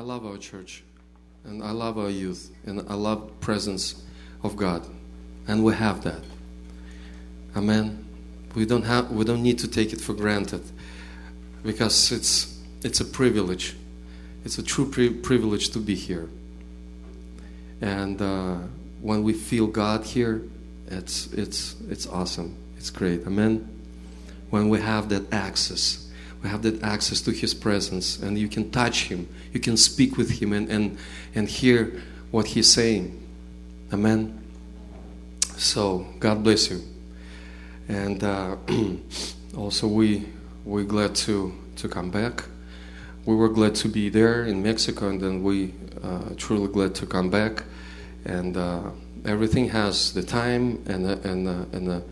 I love our church, and I love our youth, and I love presence of God, and we have that. Amen. We don't have. We don't need to take it for granted, because it's it's a privilege. It's a true pri- privilege to be here. And uh, when we feel God here, it's it's it's awesome. It's great. Amen. When we have that access we have that access to his presence and you can touch him. You can speak with him and and, and hear what he's saying. Amen? So god bless you. And uh, also we we're glad to to come back. We were glad to be there in mexico and then we uh, truly glad to come back. And uh, everything has the time and the, and the, and the,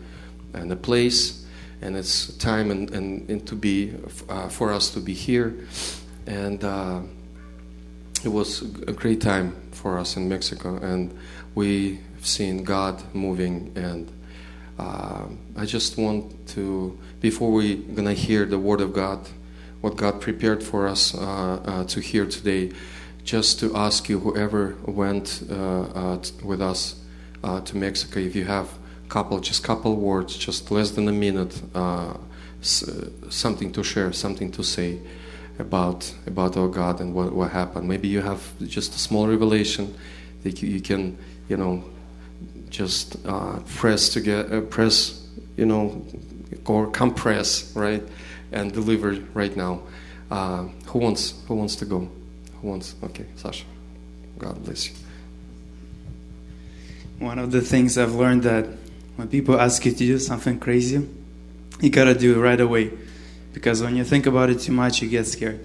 and the place and it's time and, and, and to be uh, for us to be here. And uh, it was a great time for us in mexico and we've seen god moving and uh, i just want to before we're gonna hear the word of god what god prepared for us uh, uh, to hear today just to ask you whoever went uh, with us to mexico if you have couple, just couple words, just less than a minute, uh, something to share, something to say about about our God and what, what happened. Maybe you have just a small revelation that you, can, you know, just uh, press to get uh, press, you know, or compress, right, and deliver right now. Uh, who wants Who wants to go? Who wants? Okay, Sasha. God bless you. One of the things I've learned that when people ask you to do something crazy, you gotta do it right away. Because when you think about it too much, you get scared.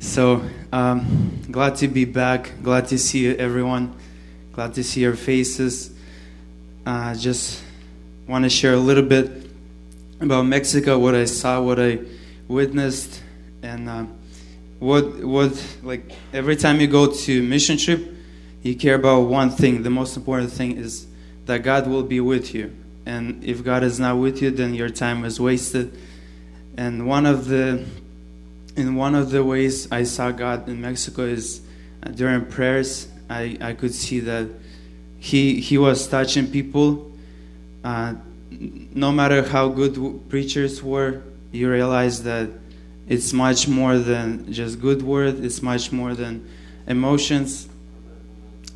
So, um, glad to be back. Glad to see everyone. Glad to see your faces. Uh, just want to share a little bit about Mexico, what I saw, what I witnessed, and uh, what what like every time you go to mission trip, you care about one thing. The most important thing is that God will be with you and if God is not with you, then your time is wasted. And one of the in one of the ways I saw God in Mexico is uh, during prayers. I, I could see that he he was touching people. Uh, no matter how good preachers were, you realize that it's much more than just good word. It's much more than emotions.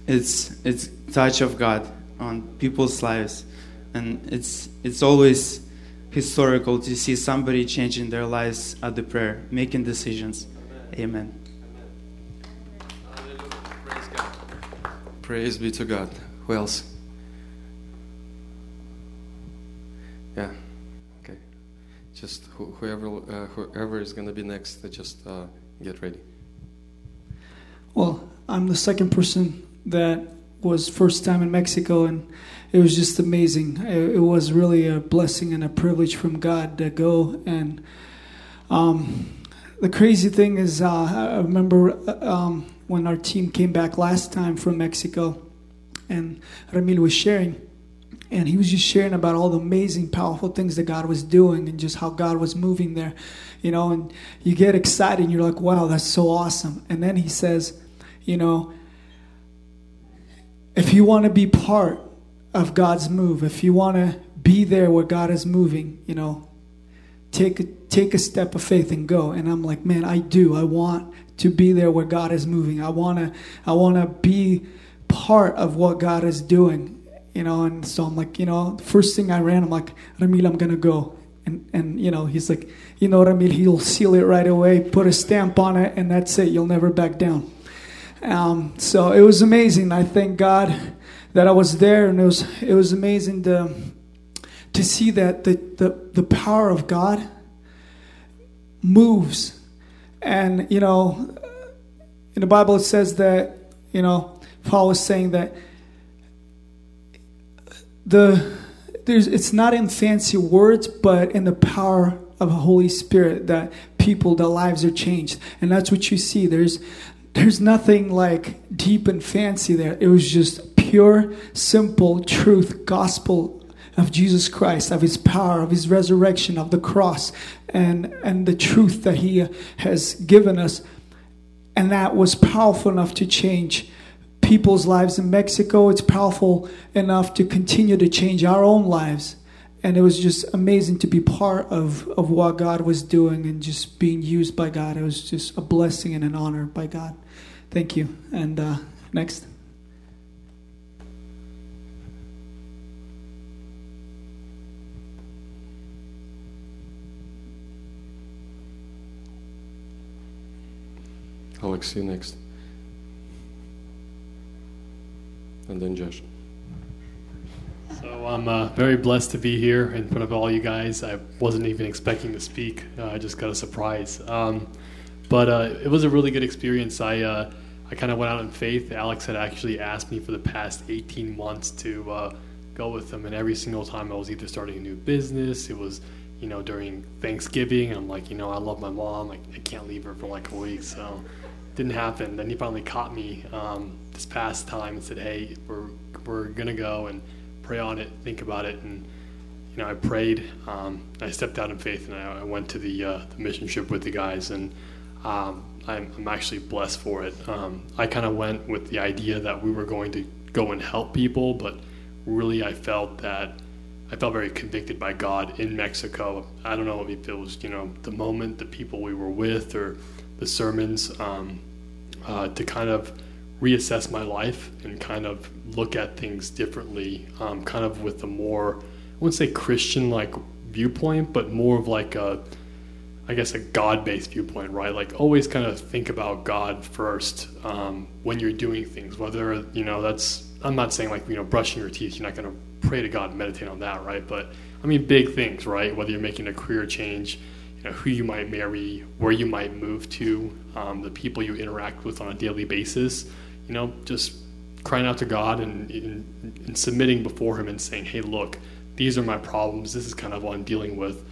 It's it's touch of God on people's lives and it's it's always historical to see somebody changing their lives at the prayer, making decisions. Amen. Amen. Praise, Praise be to God. Who else? Yeah. Okay. Just whoever uh, whoever is going to be next, just uh, get ready. Well, I'm the second person that was first time in Mexico and it was just amazing. It, it, was really a blessing and a privilege from God to go. And um, the crazy thing is, uh, I remember um, when our team came back last time from Mexico, and Ramil was sharing. And he was just sharing about all the amazing, powerful things that God was doing and just how God was moving there, you know. And you get excited and you're like, wow, that's so awesome. And then he says, you know, if you want to be part of God's move. If you want to be there where God is moving, you know, take take a step of faith and go. And I'm like, man, I do. I want to be there where God is moving. I want to I want to be part of what God is doing. You know, and so I'm like, you know, first thing I ran, I'm like, Ramil, I'm gonna go. And and you know, he's like, you know, Ramil, he'll seal it right away, put a stamp on it, and that's it. You'll never back down. Um, so it was amazing. I thank God that I was there, and it was it was amazing to to see that the the, the power of God moves, and you know, in the Bible it says that you know Paul was saying that the there's it's not in fancy words, but in the power of the Holy Spirit that people, their lives are changed, and that's what you see. There's there's nothing like deep and fancy there. It was just pure, simple truth, gospel of Jesus Christ, of his power, of his resurrection, of the cross, and, and the truth that he has given us. and that was powerful enough to change people's lives in Mexico. It's powerful enough to continue to change our own lives. And it was just amazing to be part of, of what God was doing and just being used by God. It was just a blessing and an honor by God. Thank you. And uh, next. Alex, see you next. And then Josh. So I'm uh, very blessed to be here in front of all you guys. I wasn't even expecting to speak. Uh, I just got a surprise. Um, but uh, it was a really good experience. I uh, I kind of went out in faith. Alex had actually asked me for the past 18 months to uh, go with him, and every single time I was either starting a new business, it was you know during Thanksgiving. I'm like, you know, I love my mom. Like I can't leave her for like a week, so didn't happen. Then he finally caught me um, this past time and said, "Hey, we're we're gonna go and pray on it, think about it." And you know, I prayed. Um, I stepped out in faith, and I, I went to the, uh, the mission trip with the guys, and um, I'm, I'm, actually blessed for it. Um, I kind of went with the idea that we were going to go and help people, but really, I felt that. I felt very convicted by God in Mexico. I don't know if it was, you know, the moment, the people we were with, or the sermons. Um, uh, to kind of reassess my life and kind of look at things differently, um, kind of with a more, I wouldn't say Christian like viewpoint, but more of like a, I guess, a God based viewpoint, right? Like always kind of think about God first um, when you're doing things, whether, you know, that's, I'm not saying like, you know, brushing your teeth, you're not going to pray to God and meditate on that, right? But I mean, big things, right? Whether you're making a career change, you know, who you might marry, where you might move to, um, the people you interact with on a daily basis. You know, just crying out to God and, and, and, submitting before Him and saying, "Hey, look, these are my problems. This is kind of what I'm dealing with.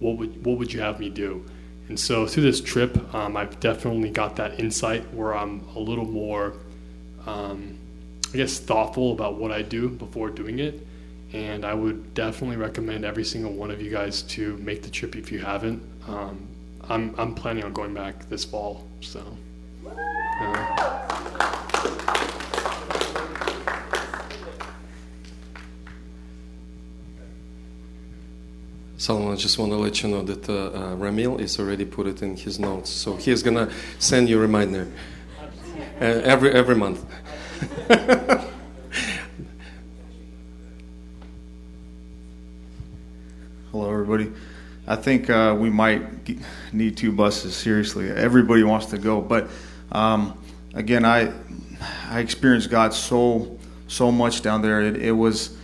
What would what would you have me do?" And so through this trip, um, I've definitely got that insight where I'm a little more, um, I guess, thoughtful about what I do before doing it. And I would definitely recommend every single one of you guys to make the trip if you haven't. Um, I'm, I'm planning on going back this fall, so. Uh, Solomon, I just want to let you know that uh, uh, Ramil is already put it in his notes, so he's gonna send you a reminder uh, every every month. Hello, everybody. I think uh, we might need two buses. Seriously, everybody wants to go, but um, again, I I experienced God so so much down there. It, it, was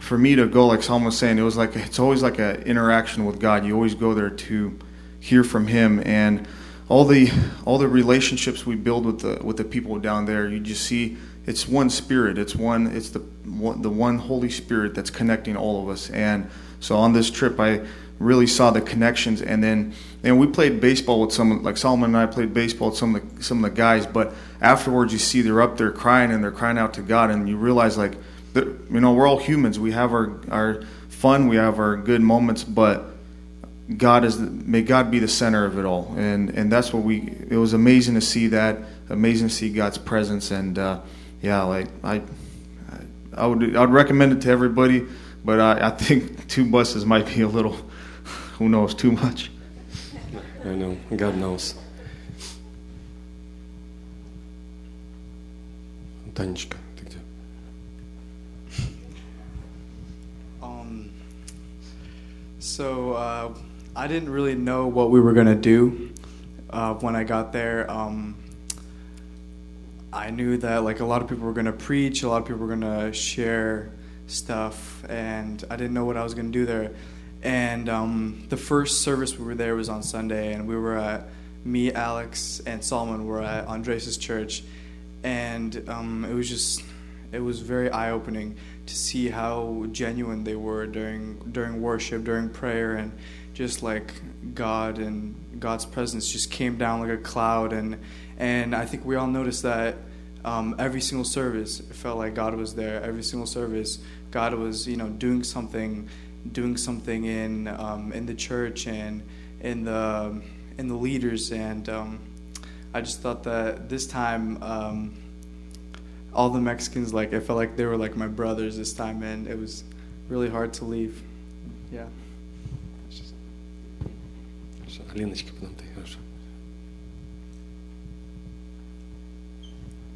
for me to go, like Solomon was saying, it was like it's always like an interaction with God. You always go there to hear from Him, and all the all the relationships we build with the with the people down there. You just see it's one spirit. It's one. It's the one, the one Holy Spirit that's connecting all of us. And so on this trip, I really saw the connections. And then, and we played baseball with some, like Solomon and I played baseball with some of the, some of the guys. But afterwards, you see they're up there crying and they're crying out to God, and you realize like, you know, we're all humans. We have our our fun, we have our good moments, but God is the, may God be the center of it all, and and that's what we. It was amazing to see that, amazing to see God's presence, and uh, yeah, like I, I would I would recommend it to everybody, but I, I think two buses might be a little who knows too much? I know. God knows. Танечка, ты где? Um, so uh, I didn't really know what we were gonna do uh, when I got there. Um, I knew that like a lot of people were gonna preach, a lot of people were gonna share stuff, and I didn't know what I was gonna do there. And um, the first service we were there was on Sunday, and we were at me, Alex, and Solomon were at Andres' church, and um, it was just it was very eye opening to see how genuine they were during during worship, during prayer, and just like God and God's presence just came down like a cloud, and and I think we all noticed that um, every single service it felt like God was there. Every single service, God was you know doing something doing something in um, in the church and in the in the leaders and um, I just thought that this time um, all the Mexicans like I felt like they were like my brothers this time and it was really hard to leave. Yeah.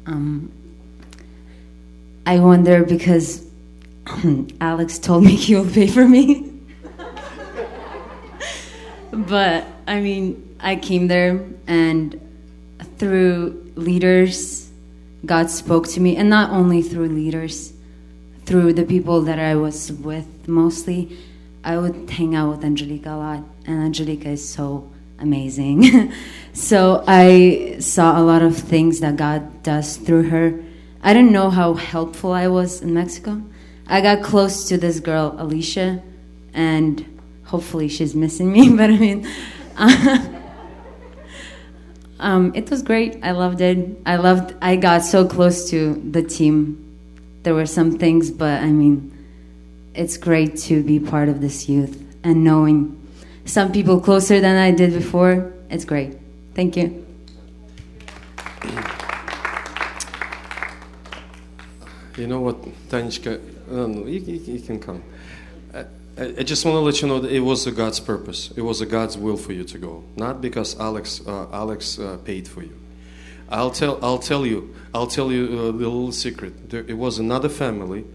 Um, I wonder because Alex told me he will pay for me. but I mean, I came there and through leaders, God spoke to me, and not only through leaders, through the people that I was with mostly. I would hang out with Angelica a lot, and Angelica is so amazing. so I saw a lot of things that God does through her. I didn't know how helpful I was in Mexico. I got close to this girl, Alicia, and hopefully she's missing me, but I mean, um, it was great. I loved it. I loved, I got so close to the team. There were some things, but I mean, it's great to be part of this youth and knowing some people closer than I did before. It's great. Thank you. You know what, Tanishka, no, no, you, you, you can come. I, I just want to let you know that it was a God's purpose. It was a God's will for you to go, not because Alex uh, Alex uh, paid for you. I'll tell I'll tell you I'll tell you a little secret. There, it was another family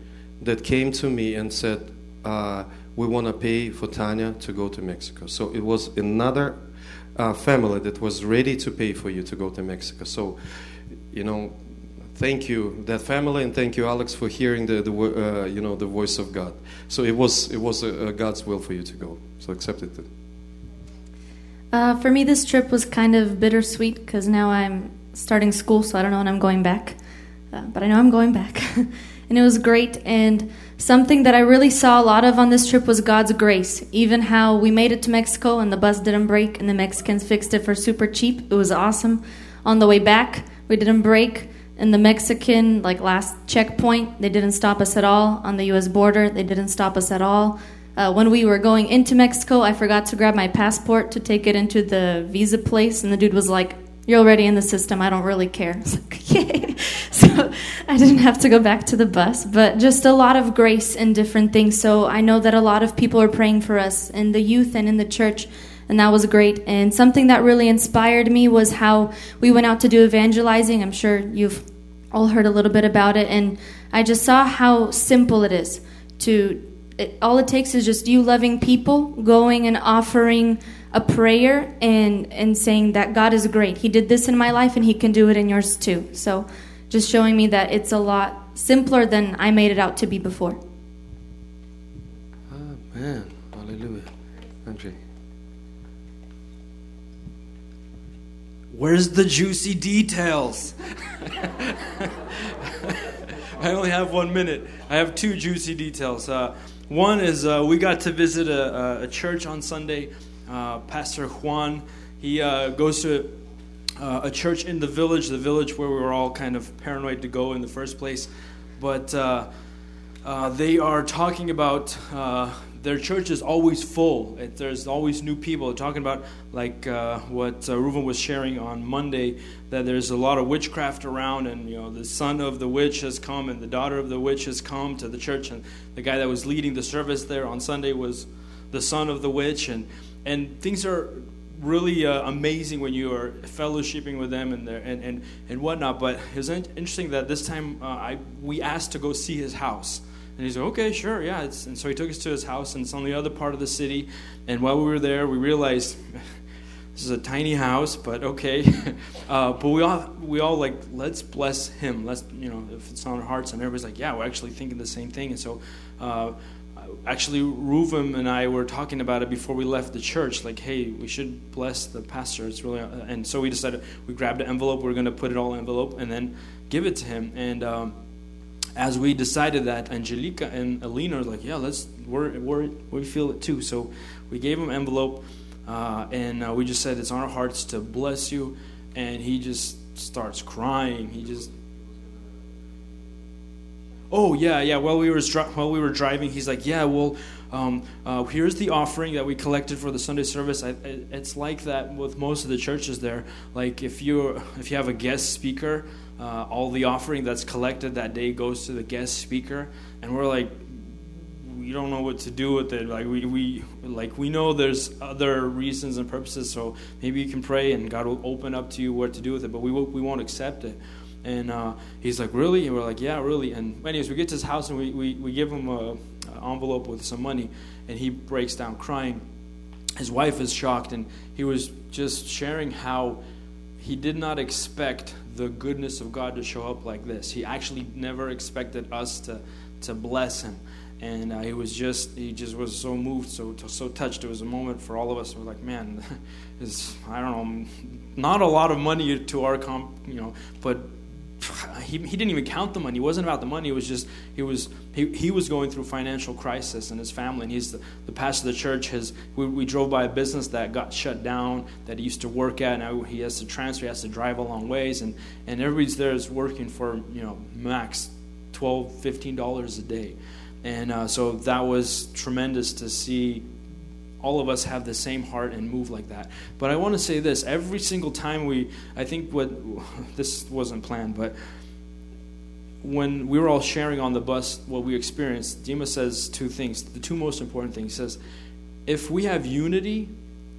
that came to me and said, uh, "We want to pay for Tanya to go to Mexico." So it was another uh, family that was ready to pay for you to go to Mexico. So, you know, thank you that family and thank you alex for hearing the, the uh, you know the voice of god so it was it was a, a god's will for you to go so accept it Uh, for me, this trip was kind of bittersweet because now I'm starting school, so I don't know when I'm going back. Uh, but I know I'm going back. and it was great. And something that I really saw a lot of on this trip was God's grace. Even how we made it to Mexico and the bus didn't break and the Mexicans fixed it for super cheap. It was awesome. On the way back, we didn't break. And the Mexican, like last checkpoint, they didn't stop us at all. On the U.S. border, they didn't stop us at all. Uh, when we were going into Mexico, I forgot to grab my passport to take it into the visa place, and the dude was like, "You're already in the system. I don't really care." I like, "Yay!" So I didn't have to go back to the bus, but just a lot of grace and different things. So I know that a lot of people are praying for us in the youth and in the church, and that was great. And something that really inspired me was how we went out to do evangelizing. I'm sure you've all heard a little bit about it, and I just saw how simple it is to it, all it takes is just you loving people, going and offering a prayer and and saying that God is great. He did this in my life and he can do it in yours too. So just showing me that it's a lot simpler than I made it out to be before. amen hallelujah Andre. Where's the juicy details? I only have one minute. I have two juicy details. Uh, one is uh, we got to visit a, a church on Sunday. Uh, Pastor Juan, he uh, goes to uh, a church in the village, the village where we were all kind of paranoid to go in the first place. But uh, they are talking about their church is always full. It, there's always new people. Talking about like uh, what uh, Reuven was sharing on Monday that there's a lot of witchcraft around, and you know the son of the witch has come, and the daughter of the witch has come to the church, and the guy that was leading the service there on Sunday was the son of the witch, and and things are really uh, amazing when you are fellowshipping with them and their, and, and and whatnot. But it was in- interesting that this time uh, I we asked to go see his house. And he's like, okay, sure, yeah. It's, and so he took us to his house, and it's on the other part of the city. And while we were there, we realized this is a tiny house, but okay. uh, but we all we all like let's bless him. Let's you know if it's on our hearts, and everybody's like, yeah, we're actually thinking the same thing. And so. Uh, Actually, Ruvum and I were talking about it before we left the church. Like, hey, we should bless the pastor. It's really, and so we decided we grabbed an envelope. We are going to put it all in envelope and then give it to him. And um, as we decided that, Angelica and Alina were like, yeah, let's, we're, we're, we feel it too. So we gave him envelope, uh, and uh, we just said, it's on our hearts to bless you. And he just starts crying. He just, oh yeah, yeah. While we were while we were driving, he's like, yeah, well, um, uh, here's the offering that we collected for the Sunday service. I, it's like that with most of the churches there. Like if you if you have a guest speaker, uh, all the offering that's collected that day goes to the guest speaker, and we're like, we don't know what to do with it. Like we, we like we know there's other reasons and purposes. So maybe you can pray and God will open up to you what to do with it. But we will, we won't accept it. And uh, he's like, really? And we're like, yeah, really. And anyways, we get to his house and we, we, we give him a, a envelope with some money, and he breaks down crying. His wife is shocked, and he was just sharing how he did not expect the goodness of God to show up like this. He actually never expected us to to bless him. And uh, he was just he just was so moved so so touched. It was a moment for all of us. We're like man is i don't know not a lot of money to our comp you know but he, he didn't even count the money. It wasn't about the money. It was just he was he, he was going through financial crisis and his family. And he's the, the pastor of the church his we, we drove by a business that got shut down that he used to work at. Now he has to transfer. He has to drive a long ways. And and everybody's there is working for you know max 12 15 dollars a day. And uh, so that was tremendous to see all of us have the same heart and move like that. But I want to say this every single time we, I think what, this wasn't planned, but when we were all sharing on the bus what we experienced, Dima says two things. The two most important things. He says, if we have unity,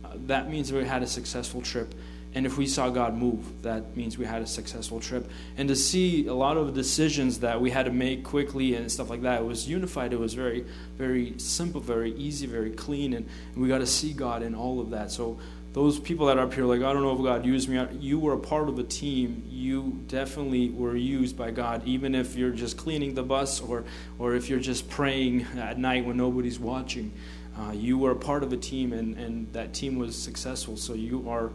uh, that means we had a successful trip. And if we saw God move, that means we had a successful trip. And to see a lot of decisions that we had to make quickly and stuff like that, it was unified. It was very, very simple, very easy, very clean. And, we got to see God in all of that. So those people that are up here, like, I don't know if God used me, you were a part of a team. You definitely were used by God, even if you're just cleaning the bus or, or if you're just praying at night when nobody's watching. Uh, you were a part of a team, and, and that team was successful. So you are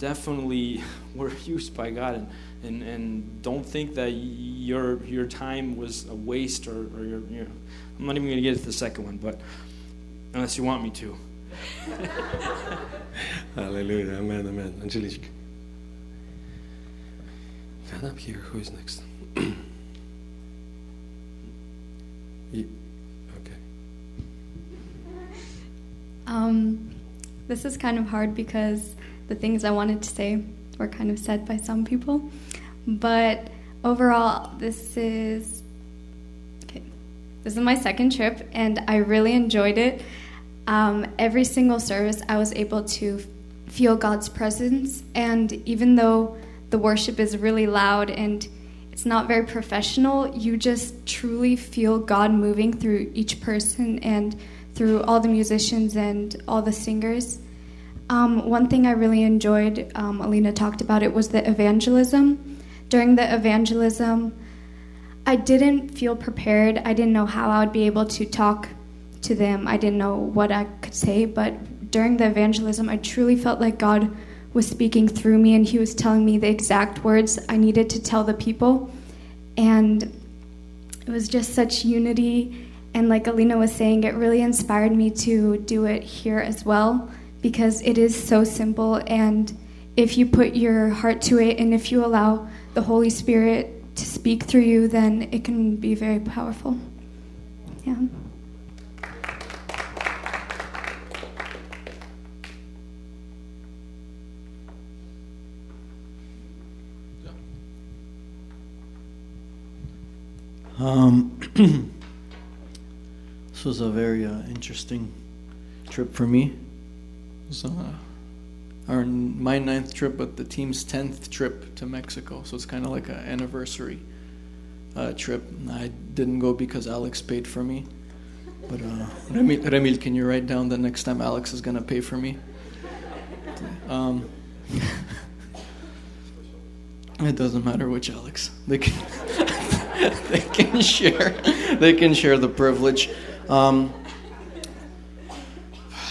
definitely were used by God, and, and, and don't think that your your time was a waste or, or your, you know, I'm not even going to get to the second one, but unless you want me to. Hallelujah. Amen. Amen. Angelique. And up here. Who is next? okay. Um, this is kind of hard because the things I wanted to say were kind of said by some people. But overall, this is okay. This is my second trip, and I really enjoyed it. Um, every single service, I was able to feel God's presence, and even though the worship is really loud and it's not very professional, you just truly feel God moving through each person and through all the musicians and all the singers. Um, one thing I really enjoyed, um, Alina talked about it, was the evangelism. During the evangelism, I didn't feel prepared. I didn't know how I would be able to talk to them. I didn't know what I could say, but during the evangelism, I truly felt like God was speaking through me and He was telling me the exact words I needed to tell the people. And it was just such unity. And like Alina was saying, it really inspired me to do it here as well because it is so simple. And if you put your heart to it and if you allow the Holy Spirit to speak through you, then it can be very powerful. Yeah. Um, this was a very uh, interesting trip for me was uh, our my ninth trip, but the team's tenth trip to Mexico. So it's kind of like an anniversary uh, trip. I didn't go because Alex paid for me. But uh, Remil, Remil, can you write down the next time Alex is gonna pay for me? Um, it doesn't matter which Alex. They can they can share they can share the privilege. Um,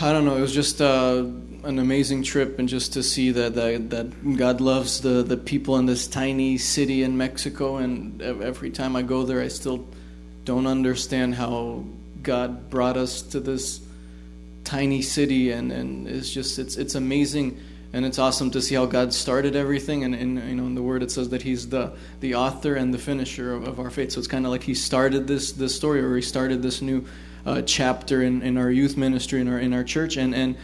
I don't know. It was just uh, an amazing trip, and just to see that, that that God loves the the people in this tiny city in Mexico. And every time I go there, I still don't understand how God brought us to this tiny city, and and it's just it's it's amazing and it's awesome to see how God started everything. And, and you know, in the Word it says that He's the the author and the finisher of, of our faith. So it's kind of like He started this this story, or He started this new uh, chapter in, in our youth ministry in our in our church, and and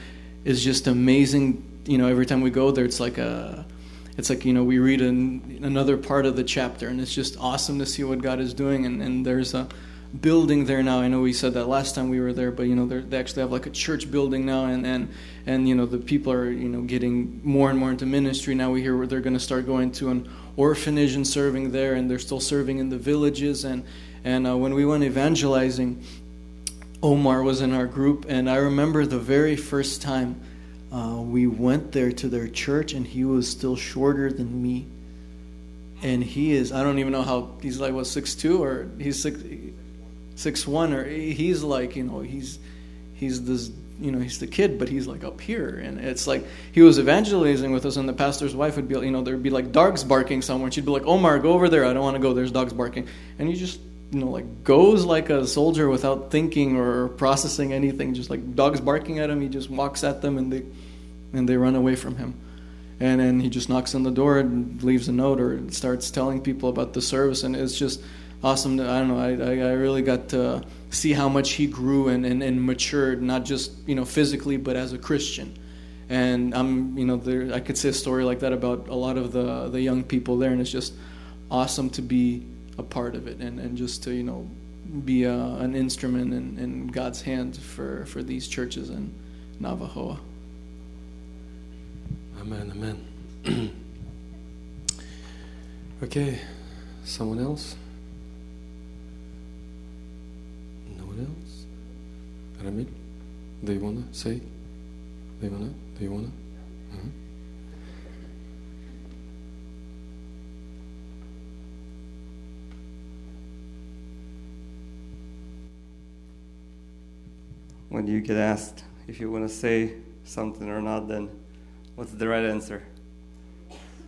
it's just amazing. You know, every time we go there, it's like a it's like you know we read an, another part of the chapter and it's just awesome to see what god is doing and, and there's a building there now i know we said that last time we were there but you know they actually have like a church building now and, and and you know the people are you know getting more and more into ministry now we hear where they're going to start going to an orphanage and serving there and they're still serving in the villages and and uh, when we went evangelizing omar was in our group and i remember the very first time uh, we went there to their church, and he was still shorter than me. And he is, I don't even know how, he's like, what, six two or he's six, six one or he's like, you know, he's, he's this, you know, he's the kid, but he's like up here. And it's like, he was evangelizing with us, and the pastor's wife would be, you know, there'd be like dogs barking somewhere. And she'd be like, Omar, go over there. I don't want to go. There's dogs barking. And you just, you know, like goes like a soldier without thinking or processing anything. Just like dogs barking at him, he just walks at them and they and they run away from him. And then he just knocks on the door and leaves a note or starts telling people about the service. And it's just awesome. To, I don't know. I, I really got to see how much he grew and, and, and matured, not just you know physically, but as a Christian. And I'm you know there, I could say a story like that about a lot of the the young people there, and it's just awesome to be a part of it and, and just to you know be a, an instrument in, in God's hand for, for these churches in Navojoa. Amen, amen. okay, someone else? No one else? Ramil, do you wanna say? Do you wanna? Do you wanna? Mm-hmm. When you get asked if you want to say something or not, then What's the right answer?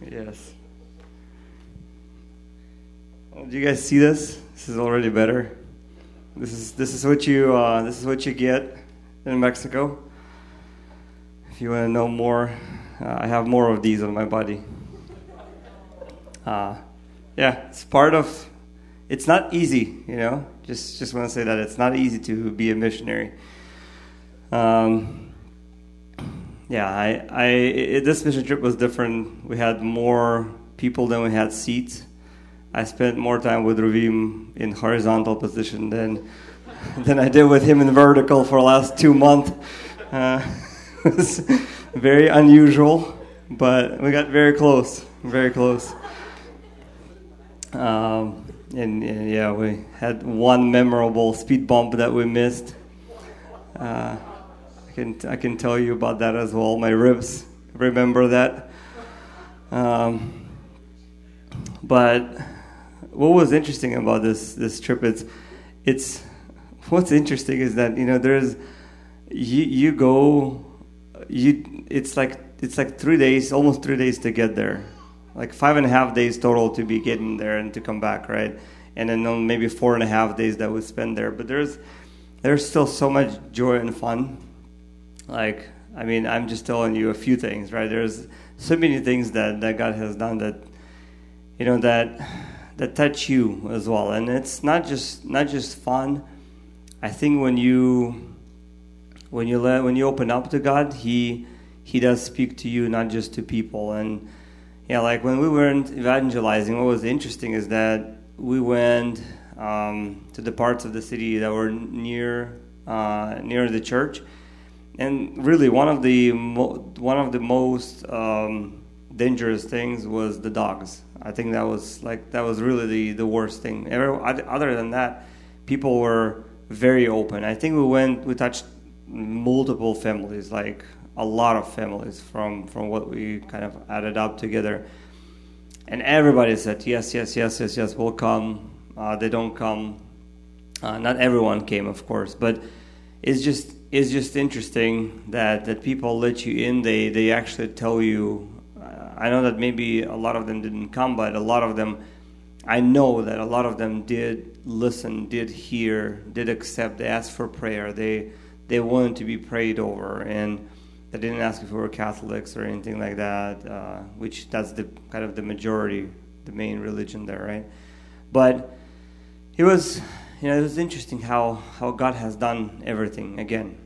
Yes. Do you guys see this? This is already better. This is this is what you uh, this is what you get in Mexico. If you want to know more, uh, I have more of these on my body. Uh, yeah, it's part of. It's not easy, you know. Just just want to say that it's not easy to be a missionary. Um, yeah, I, I it, this mission trip was different. We had more people than we had seats. I spent more time with Ravim in horizontal position than than I did with him in vertical for the last two months. Uh, it was very unusual, but we got very close, very close. Um, and, and, yeah, we had one memorable speed bump that we missed. Uh, can I can tell you about that as well. My ribs remember that. Um, but what was interesting about this this trip is it's what's interesting is that you know there's you you go you it's like it's like three days almost three days to get there like five and a half days total to be getting there and to come back right and then maybe four and a half days that we spend there but there's there's still so much joy and fun like, I mean, I'm just telling you a few things, right? There's so many things that, that God has done that, you know, that that touch you as well. And it's not just not just fun. I think when you when you let when you open up to God, He He does speak to you, not just to people. And yeah, like when we weren't evangelizing, what was interesting is that we went um, to the parts of the city that were near uh, near the church and really one of the one of the most um, dangerous things was the dogs. I think that was like that was really the, the worst thing. other than that, people were very open. I think we went we touched multiple families, like a lot of families from from what we kind of added up together, and everybody said yes, yes, yes, yes, yes. We'll come. Uh, they don't come. Uh, not everyone came, of course, but it's just it's just interesting that, that people let you in. They they actually tell you. Uh, I know that maybe a lot of them didn't come, but a lot of them, I know that a lot of them did listen, did hear, did accept. They asked for prayer. They they wanted to be prayed over, and They didn't ask if we were Catholics or anything like that, uh, which that's the kind of the majority, the main religion there, right? But it was, you know, it was interesting how, how God has done everything again.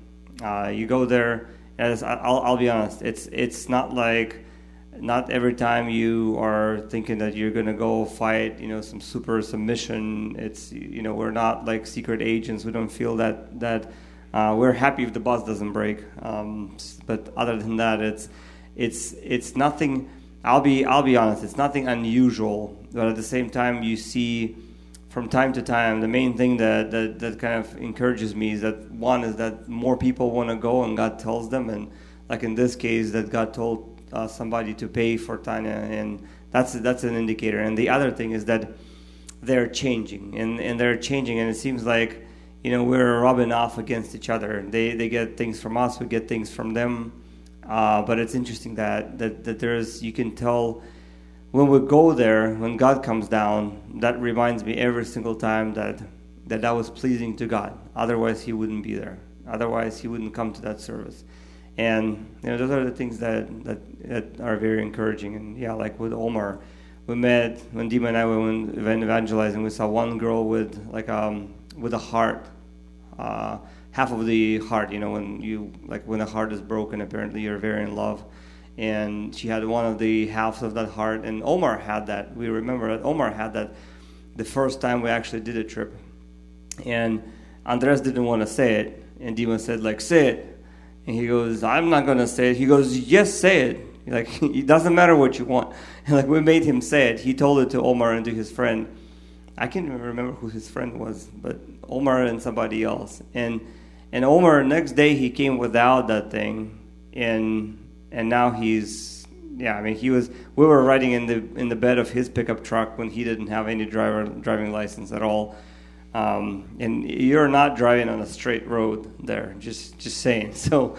Uh, you go there, as I'll, I'll be honest, it's it's not like not every time you are thinking that you're going to go fight, you know, some super submission. It's you know, we're not like secret agents. We don't feel that that uh, we're happy if the bus doesn't break. Um, but other than that, it's it's it's nothing. I'll be I'll be honest. It's nothing unusual. But at the same time, you see from time to time, the main thing that, that, that kind of encourages me is that one is that more people want to go and God tells them, and like in this case, that God told uh, somebody to pay for Tanya, and that's that's an indicator. And the other thing is that they're changing, and, and they're changing, and it seems like you know we're rubbing off against each other. They they get things from us, we get things from them. Uh, but it's interesting that, that that there's you can tell when we go there, when God comes down, that reminds me every single time that that that was pleasing to God. Otherwise, He wouldn't be there. Otherwise, He wouldn't come to that service. And you know, those are the things that that, that are very encouraging. And yeah, like with Omar, we met when Dima and I went evangelizing. We saw one girl with like um with a heart, uh, half of the heart. You know, when you like when a heart is broken, apparently you're very in love and she had one of the halves of that heart. And Omar had that. We remember that Omar had that the first time we actually did a trip. And Andres didn't want to say it, and Dima said, like, say it. And he goes, I'm not going to say it. He goes, yes, say it. Like, it doesn't matter what you want. And like, we made him say it. He told it to Omar and to his friend. I can't even remember who his friend was, but Omar and somebody else. And and Omar, next day, he came without that thing. And and now he's yeah. I mean, he was. We were riding in the in the bed of his pickup truck when he didn't have any driver driving license at all. Um, and you're not driving on a straight road there. Just just saying. So.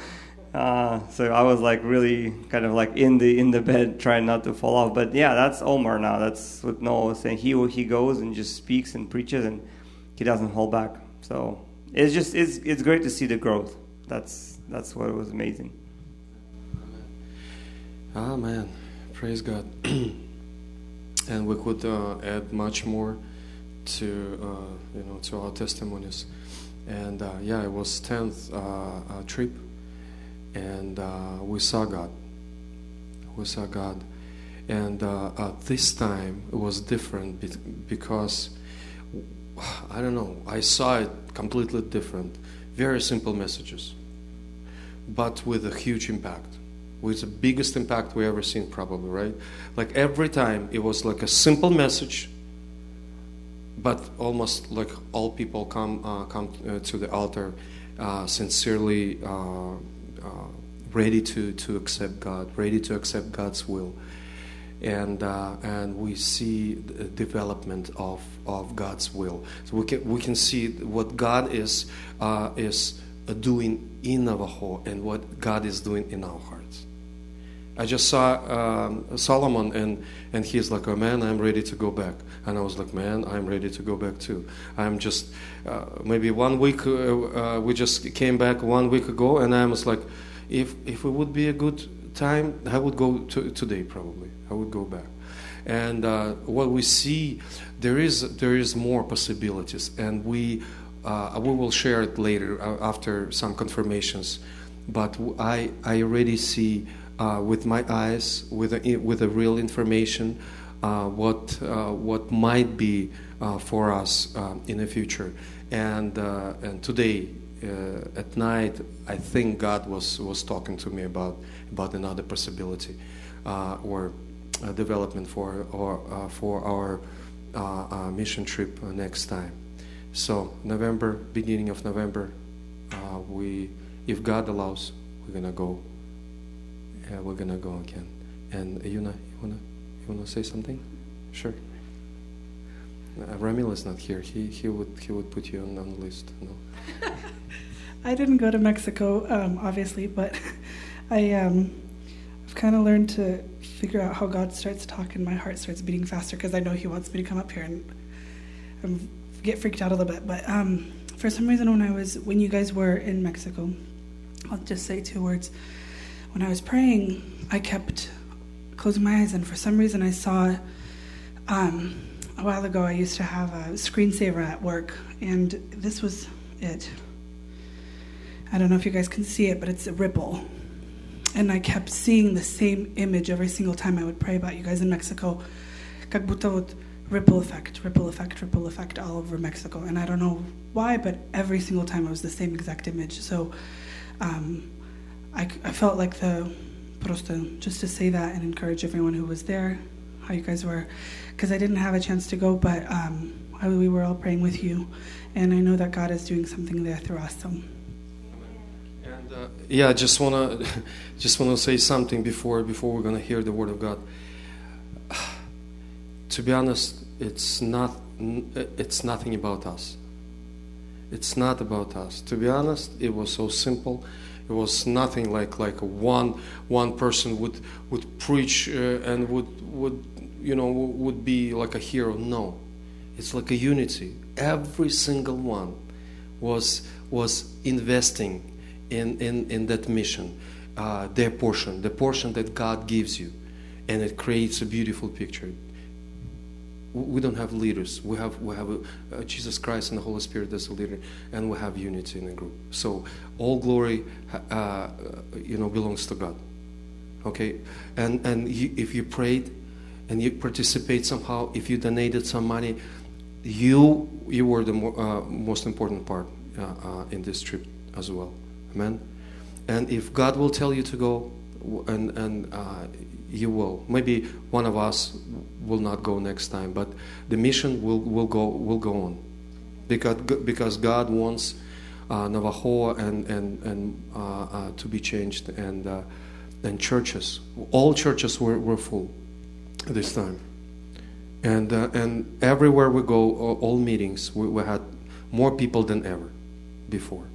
Uh, so I was like really kind of like in the in the bed trying not to fall off. But yeah, that's Omar now. That's what Noah was saying. He he goes and just speaks and preaches and he doesn't hold back. So it's just it's it's great to see the growth. That's that's what was amazing. Amen. Praise God. and we could uh, add much more to uh, you know to our testimonies. And uh, yeah, it was tenth uh, uh, trip, and uh, we saw God. We saw God, and at this time it was different because I don't know. I saw it completely different. Very simple messages, but with a huge impact was the biggest impact we ever seen probably right? Like every time it was like a simple message but almost like all people come uh, come uh, to the altar uh, sincerely uh, uh, ready to to accept God ready to accept God's will. And uh, and we see the development of of God's will. So we can we can see what God is is doing in Navojoa and what God is doing in our hearts I just saw um, Solomon, and, and he's like, oh man, I'm ready to go back. And I was like, man, I'm ready to go back too. I'm just, uh, maybe one week, uh, uh, we just came back one week ago, and I was like, if, if it would be a good time, I would go to, today probably. I would go back. And uh, what we see, there is, there is more possibilities, and we, uh, we will share it later uh, after some confirmations. But I, I already see with my eyes, with a, with the real information, uh, what uh, what might be uh, for us uh, in the future. And and today at night, I think God was was talking to me about about another possibility or development for or for our mission trip next time. So November, beginning of November, we, if God allows, we're gonna go yeah, we're gonna go again. And Yuna, you wanna you wanna say something? Sure. Uh, Ramil is not here. He he would he would put you on, on the list. No. I didn't go to Mexico, um, obviously, but I um, I've kind of learned to figure out how God starts to talk and my heart starts beating faster because I know He wants me to come up here and um, get freaked out a little bit. But um, for some reason, when I was when you guys were in Mexico, I'll just say two words when I was praying, I kept closing my eyes, and for some reason, I saw. Um, a while ago, I used to have a screensaver at work, and this was it. I don't know if you guys can see it, but it's a ripple. And I kept seeing the same image every single time I would pray about you guys in Mexico. Как будто вот ripple effect, ripple effect, ripple effect all over Mexico. And I don't know why, but every single time it was the same exact image. So um, I, I felt like the prosto, just to say that and encourage everyone who was there, how you guys were, because I didn't have a chance to go, but um, I, we were all praying with you, and I know that God is doing something there through us. So. And uh, yeah, I just wanna just wanna say something before before we're gonna hear the word of God. To be honest, it's not it's nothing about us. It's not about us. To be honest, it was so simple it was nothing like like one one person would would preach uh, and would would you know would be like a hero. No, it's like a unity. Every single one was was investing in, in, in that mission, uh, their portion, the portion that God gives you, and it creates a beautiful picture. We don't have leaders. We have we have a, uh, Jesus Christ and the Holy Spirit as a leader, and we have unity in the group. So all glory, uh, you know, belongs to God. Okay, and and you, if you prayed, and you participate somehow, if you donated some money, you you were the mo- uh, most important part uh, uh, in this trip as well. Amen. And if God will tell you to go, and and uh, you will. Maybe one of us will not go next time, but the mission will will go will go on, because because God wants uh, Navojoa and and and uh, uh, to be changed, and uh, and churches, all churches were were full this time, and uh, and everywhere we go, all, meetings, we, we had more people than ever before.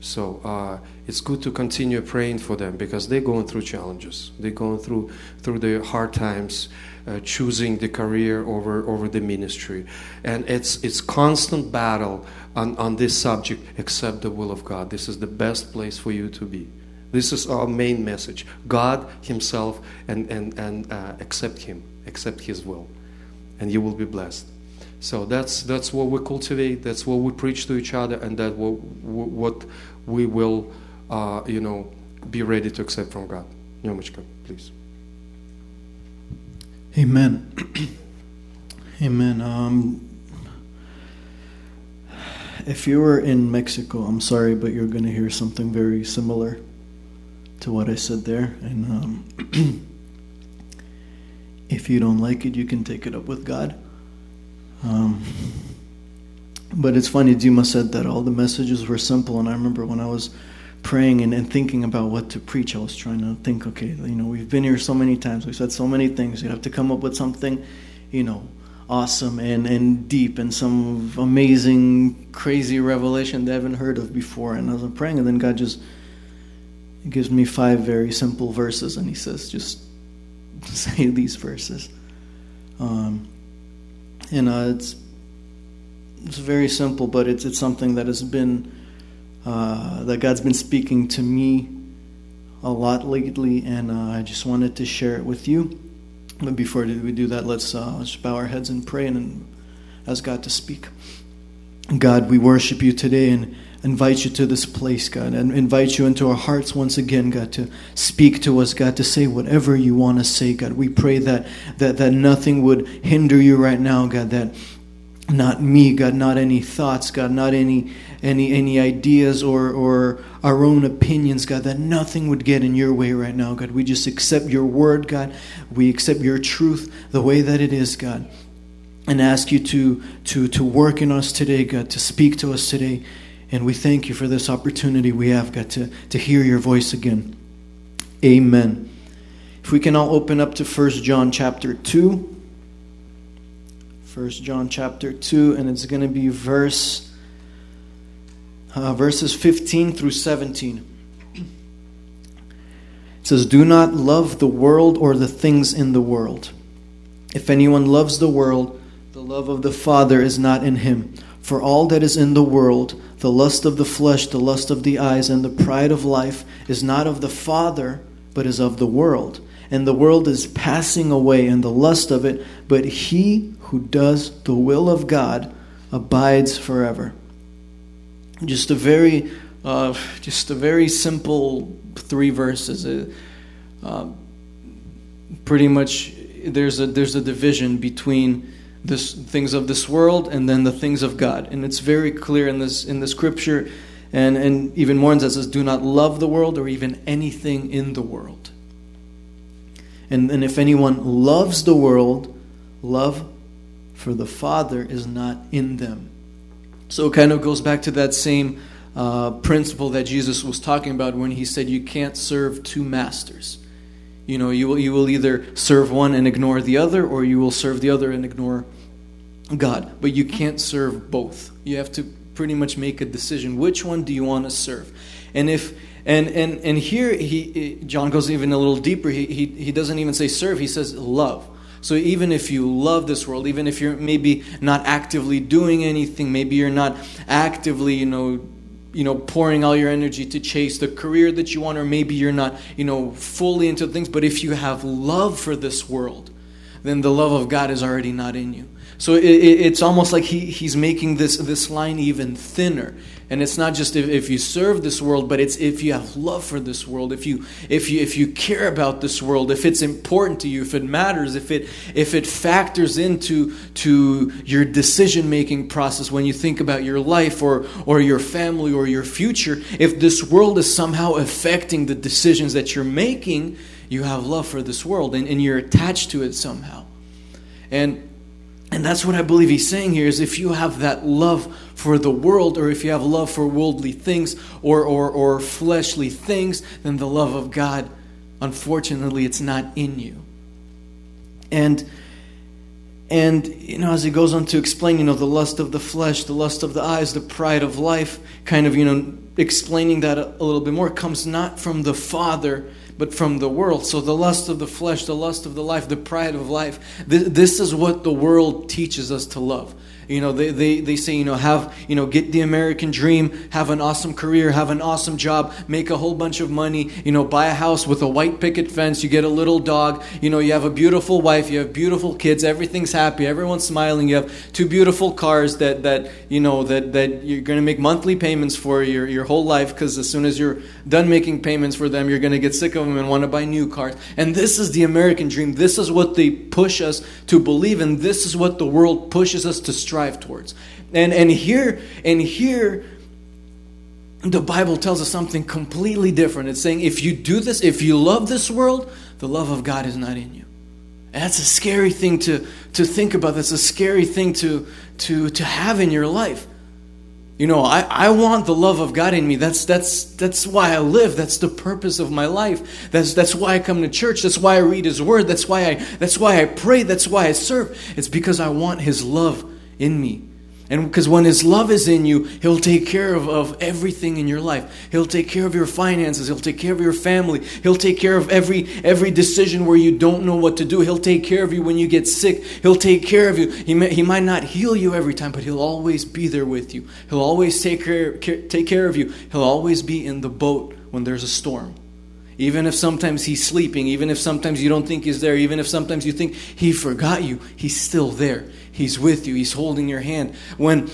So uh, it's good to continue praying for them because they're going through challenges. They're going through through the hard times, uh, choosing the career over over the ministry, and it's it's constant battle on on this subject. Accept the will of God. This is the best place for you to be. This is our main message: God Himself, and and and uh, accept Him, accept His will, and you will be blessed. So that's that's what we cultivate. That's what we preach to each other, and that what what we will, uh, you know, be ready to accept from God. Nyomachka, please. Amen. Amen. Um, if you were in Mexico, I'm sorry, but you're going to hear something very similar to what I said there. And um, if you don't like it, you can take it up with God. Um, but it's funny, Dima said that all the messages were simple, and I remember when I was praying and, and, thinking about what to preach, I was trying to think, okay, you know, we've been here so many times, we've said so many things, you have to come up with something, you know, awesome and, and deep and some amazing, crazy revelation that I haven't heard of before. And I was praying, and then God just gives me five very simple verses, and He says, just say these verses. Um, and uh, it's it's very simple, but it's it's something that has been uh, that God's been speaking to me a lot lately, and uh, I just wanted to share it with you. But before we do that, let's uh, let's bow our heads and pray and ask God to speak. God, we worship you today and invite you to this place, God, and invite you into our hearts once again, God, to speak to us, God, to say whatever you want to say, God. We pray that that that nothing would hinder you right now, God, that not me, God, not any thoughts, God, not any any any ideas or or our own opinions, God, that nothing would get in your way right now, God. We just accept your word, God. We accept your truth the way that it is, God. And ask you to to to work in us today, God, to speak to us today. And we thank you for this opportunity we have, God, to, to hear your voice again. Amen. If we can all open up to 1 John chapter 2. 1 John chapter 2, and it's going to be verse uh, verses 15 through 17. It says, Do not love the world or the things in the world. If anyone loves the world, the love of the Father is not in him. For all that is in the world, the lust of the flesh, the lust of the eyes, and the pride of life, is not of the Father, but is of the world. And the world is passing away, and the lust of it, but he who does the will of God abides forever. Just a very, uh, just a very simple three verses. Uh, uh, pretty much, there's a there's a division between this things of this world and then the things of God, and it's very clear in this in the scripture, and and even more in that says, "Do not love the world or even anything in the world." And and if anyone loves the world, love for the Father is not in them. So it kind of goes back to that same uh, principle that Jesus was talking about when he said you can't serve two masters. You know, you will, you will either serve one and ignore the other, or you will serve the other and ignore God. But you can't serve both. You have to pretty much make a decision. Which one do you want to serve? And if and and and here he John goes even a little deeper. He he, he doesn't even say serve. He says love. So even if you love this world, even if you're maybe not actively doing anything, maybe you're not actively, you know, you know, pouring all your energy to chase the career that you want, or maybe you're not, you know, fully into things, but if you have love for this world, then the love of God is already not in you. So it, it, it's almost like he, he's making this, this line even thinner. And it's not just if, if you serve this world, but it's if you have love for this world, if you, if, you, if you care about this world, if it's important to you, if it matters, if it, if it factors into to your decision making process when you think about your life or, or your family or your future, if this world is somehow affecting the decisions that you're making, you have love for this world and, and you're attached to it somehow. And and that's what I believe he's saying here is if you have that love for the world or if you have love for worldly things or, or, or fleshly things, then the love of God, unfortunately, it's not in you. And and you know, as he goes on to explain, you know, the lust of the flesh, the lust of the eyes, the pride of life, kind of, you know, explaining that a, a little bit more, comes not from the Father, but from the world. So the lust of the flesh, the lust of the life, the pride of life, this, this is what the world teaches us to love. You know, they, they, they say, you know, have, you know, get the American dream, have an awesome career, have an awesome job, make a whole bunch of money, you know, buy a house with a white picket fence, you get a little dog, you know, you have a beautiful wife, you have beautiful kids, everything's happy, everyone's smiling, you have two beautiful cars that, that you know, that, that you're going to make monthly payments for your, your whole life because as soon as you're done making payments for them, you're going to get sick of them and want to buy new cars. And this is the American dream. This is what they push us to believe, and this is what the world pushes us to strive strive towards. And and here and here the Bible tells us something completely different. It's saying if you do this, if you love this world, the love of God is not in you. And that's a scary thing to, to think about. That's a scary thing to, to, to have in your life. You know, I, I want the love of God in me. That's, that's, that's why I live. That's the purpose of my life. That's, that's why I come to church. That's why I read His Word. That's why, I, that's why I pray. That's why I serve. It's because I want His love in me. And because when His love is in you, He'll take care of, of everything in your life. He'll take care of your finances. He'll take care of your family. He'll take care of every, every decision where you don't know what to do. He'll take care of you when you get sick. He'll take care of you. He, may, he might not heal you every time, but He'll always be there with you. He'll always take care, care, take care of you. He'll always be in the boat when there's a storm. Even if sometimes he's sleeping, even if sometimes you don't think he's there, even if sometimes you think he forgot you, he's still there. He's with you. He's holding your hand. When,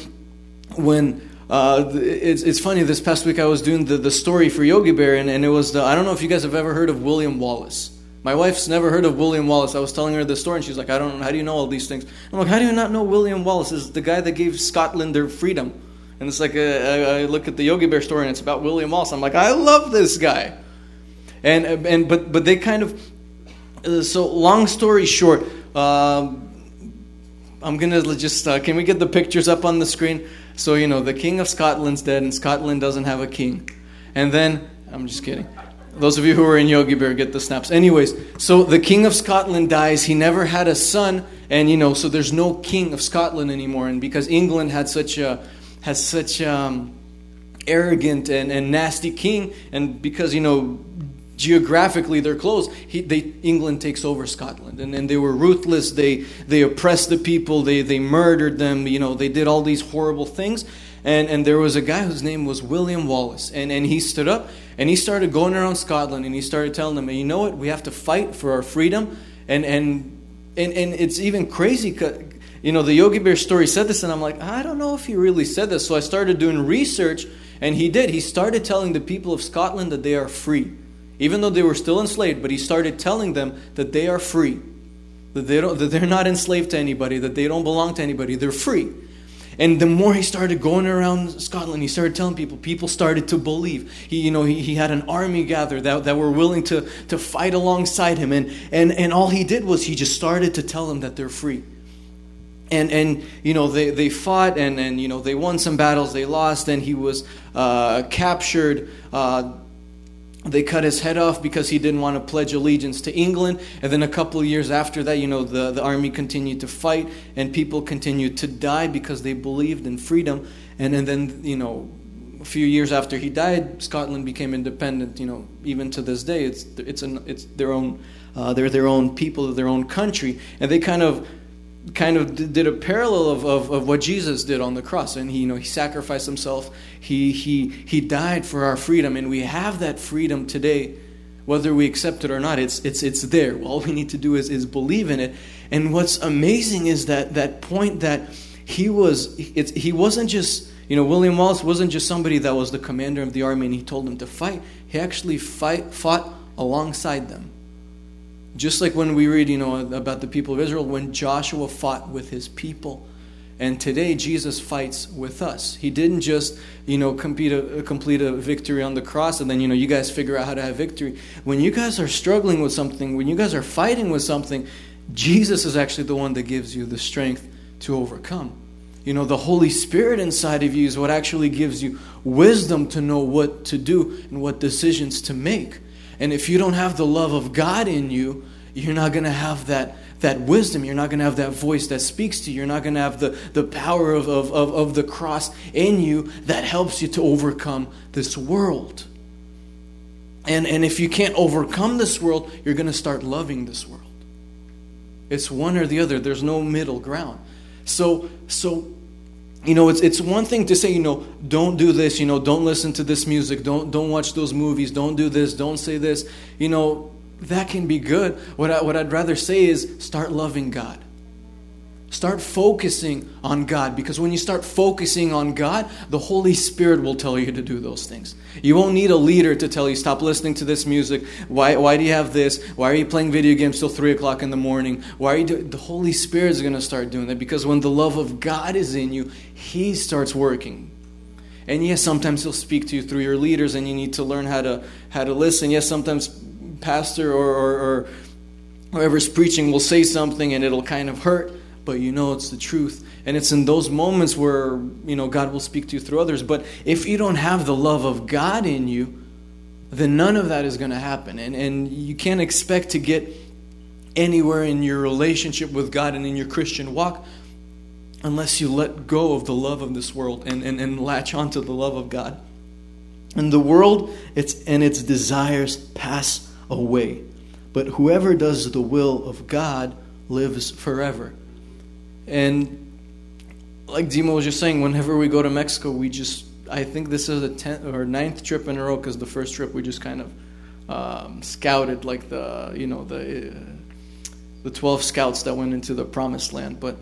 when uh, it's, it's funny. This past week I was doing the, the story for Yogi Bear, and, and it was the I don't know if you guys have ever heard of William Wallace. My wife's never heard of William Wallace. I was telling her the story, and she's like, I don't know. How do you know all these things? I'm like, How do you not know William Wallace is the guy that gave Scotland their freedom? And it's like, uh, I, I look at the Yogi Bear story, and it's about William Wallace. I'm like, I love this guy. And, and but, but they kind of, uh, so long story short, uh, I'm gonna just uh, can we get the pictures up on the screen? So you know the king of Scotland's dead, and Scotland doesn't have a king. And then I'm just kidding. Those of you who are in Yogi Bear get the snaps. Anyways, so the king of Scotland dies. He never had a son, and you know, so there's no king of Scotland anymore. And because England had such a has such um, arrogant and, and nasty king, and because you know geographically they're close. He, they, England takes over Scotland, and, and they were ruthless. They they oppressed the people. They they murdered them. You know, they did all these horrible things. And and there was a guy whose name was William Wallace, and and he stood up and he started going around Scotland, and he started telling them, you know what, we have to fight for our freedom, and and and, and it's even crazy. You know, the Yogi Bear story said this, and I'm like, I don't know if he really said this. So I started doing research, and he did. He started telling the people of Scotland that they are free even though they were still enslaved, but he started telling them that they are free, that, they don't, that they're not enslaved to anybody, that they don't belong to anybody, they're free. And the more he started going around Scotland, he started telling people, people started to believe. He, you know, he, he had an army gathered that, that were willing to, to fight alongside him. And, and, and all he did was he just started to tell them that they're free. And, and you know, they, they fought and, and, you know, they won some battles, they lost, and he was uh, captured. Uh, they cut his head off because he didn't want to pledge allegiance to England. And then a couple of years after that, you know, the, the army continued to fight and people continued to die because they believed in freedom. And, and then, you know, a few years after he died, Scotland became independent. You know, even to this day, it's, it's, an, it's their own, uh, they're their own people, their own country. And they kind of kind of did a parallel of, of, of, what Jesus did on the cross. And he, you know, he sacrificed himself. He, he, he died for our freedom. And we have that freedom today, whether we accept it or not. It's, it's, it's there. All we need to do is, is believe in it. And what's amazing is that, that point that he was, he wasn't just, you know, William Wallace wasn't just somebody that was the commander of the army and he told them to fight. He actually fight, fought alongside them. Just like when we read, you know, about the people of Israel, when Joshua fought with his people. And today Jesus fights with us. He didn't just, you know, complete a, complete a victory on the cross and then, you know, you guys figure out how to have victory. When you guys are struggling with something, when you guys are fighting with something, Jesus is actually the one that gives you the strength to overcome. You know, the Holy Spirit inside of you is what actually gives you wisdom to know what to do and what decisions to make. And if you don't have the love of God in you, you're not going to have that, that wisdom. You're not going to have that voice that speaks to you. You're not going to have the, the power of, of, of, of the cross in you that helps you to overcome this world. And, and if you can't overcome this world, you're going to start loving this world. It's one or the other. There's no middle ground. So, so you know, it's, it's one thing to say, you know, don't do this, you know, don't listen to this music, don't, don't watch those movies, don't do this, don't say this. You know, that can be good. What, I, what I'd rather say is start loving God. Start focusing on God because when you start focusing on God, the Holy Spirit will tell you to do those things. You won't need a leader to tell you, stop listening to this music. Why, why do you have this? Why are you playing video games till 3 o'clock in the morning? Why are you doing The Holy Spirit is going to start doing that because when the love of God is in you, He starts working. And yes, sometimes He'll speak to you through your leaders and you need to learn how to, how to listen. Yes, sometimes pastor or, or, or whoever's preaching will say something and it'll kind of hurt but you know it's the truth. And it's in those moments where, you know, God will speak to you through others. But if you don't have the love of God in you, then none of that is going to happen. And, and you can't expect to get anywhere in your relationship with God and in your Christian walk unless you let go of the love of this world and, and, and latch onto the love of God. And the world its, and its desires pass away. But whoever does the will of God lives forever. And like Dima was just saying, whenever we go to Mexico, we just, I think this is a tenth or ninth trip in a row because the first trip we just kind of um, scouted like the, you know, the, uh, the 12 scouts that went into the promised land. But,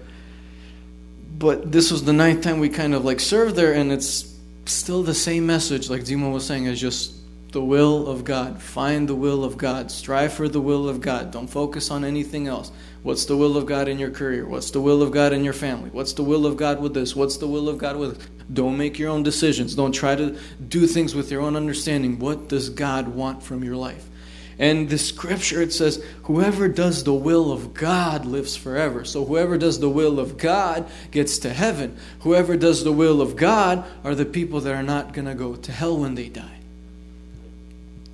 but this was the ninth time we kind of like served there and it's still the same message, like Dima was saying, is just the will of God. Find the will of God. Strive for the will of God. Don't focus on anything else. What's the will of God in your career? What's the will of God in your family? What's the will of God with this? What's the will of God with Don't make your own decisions. Don't try to do things with your own understanding. What does God want from your life? And the scripture it says, whoever does the will of God lives forever. So whoever does the will of God gets to heaven. Whoever does the will of God are the people that are not going to go to hell when they die.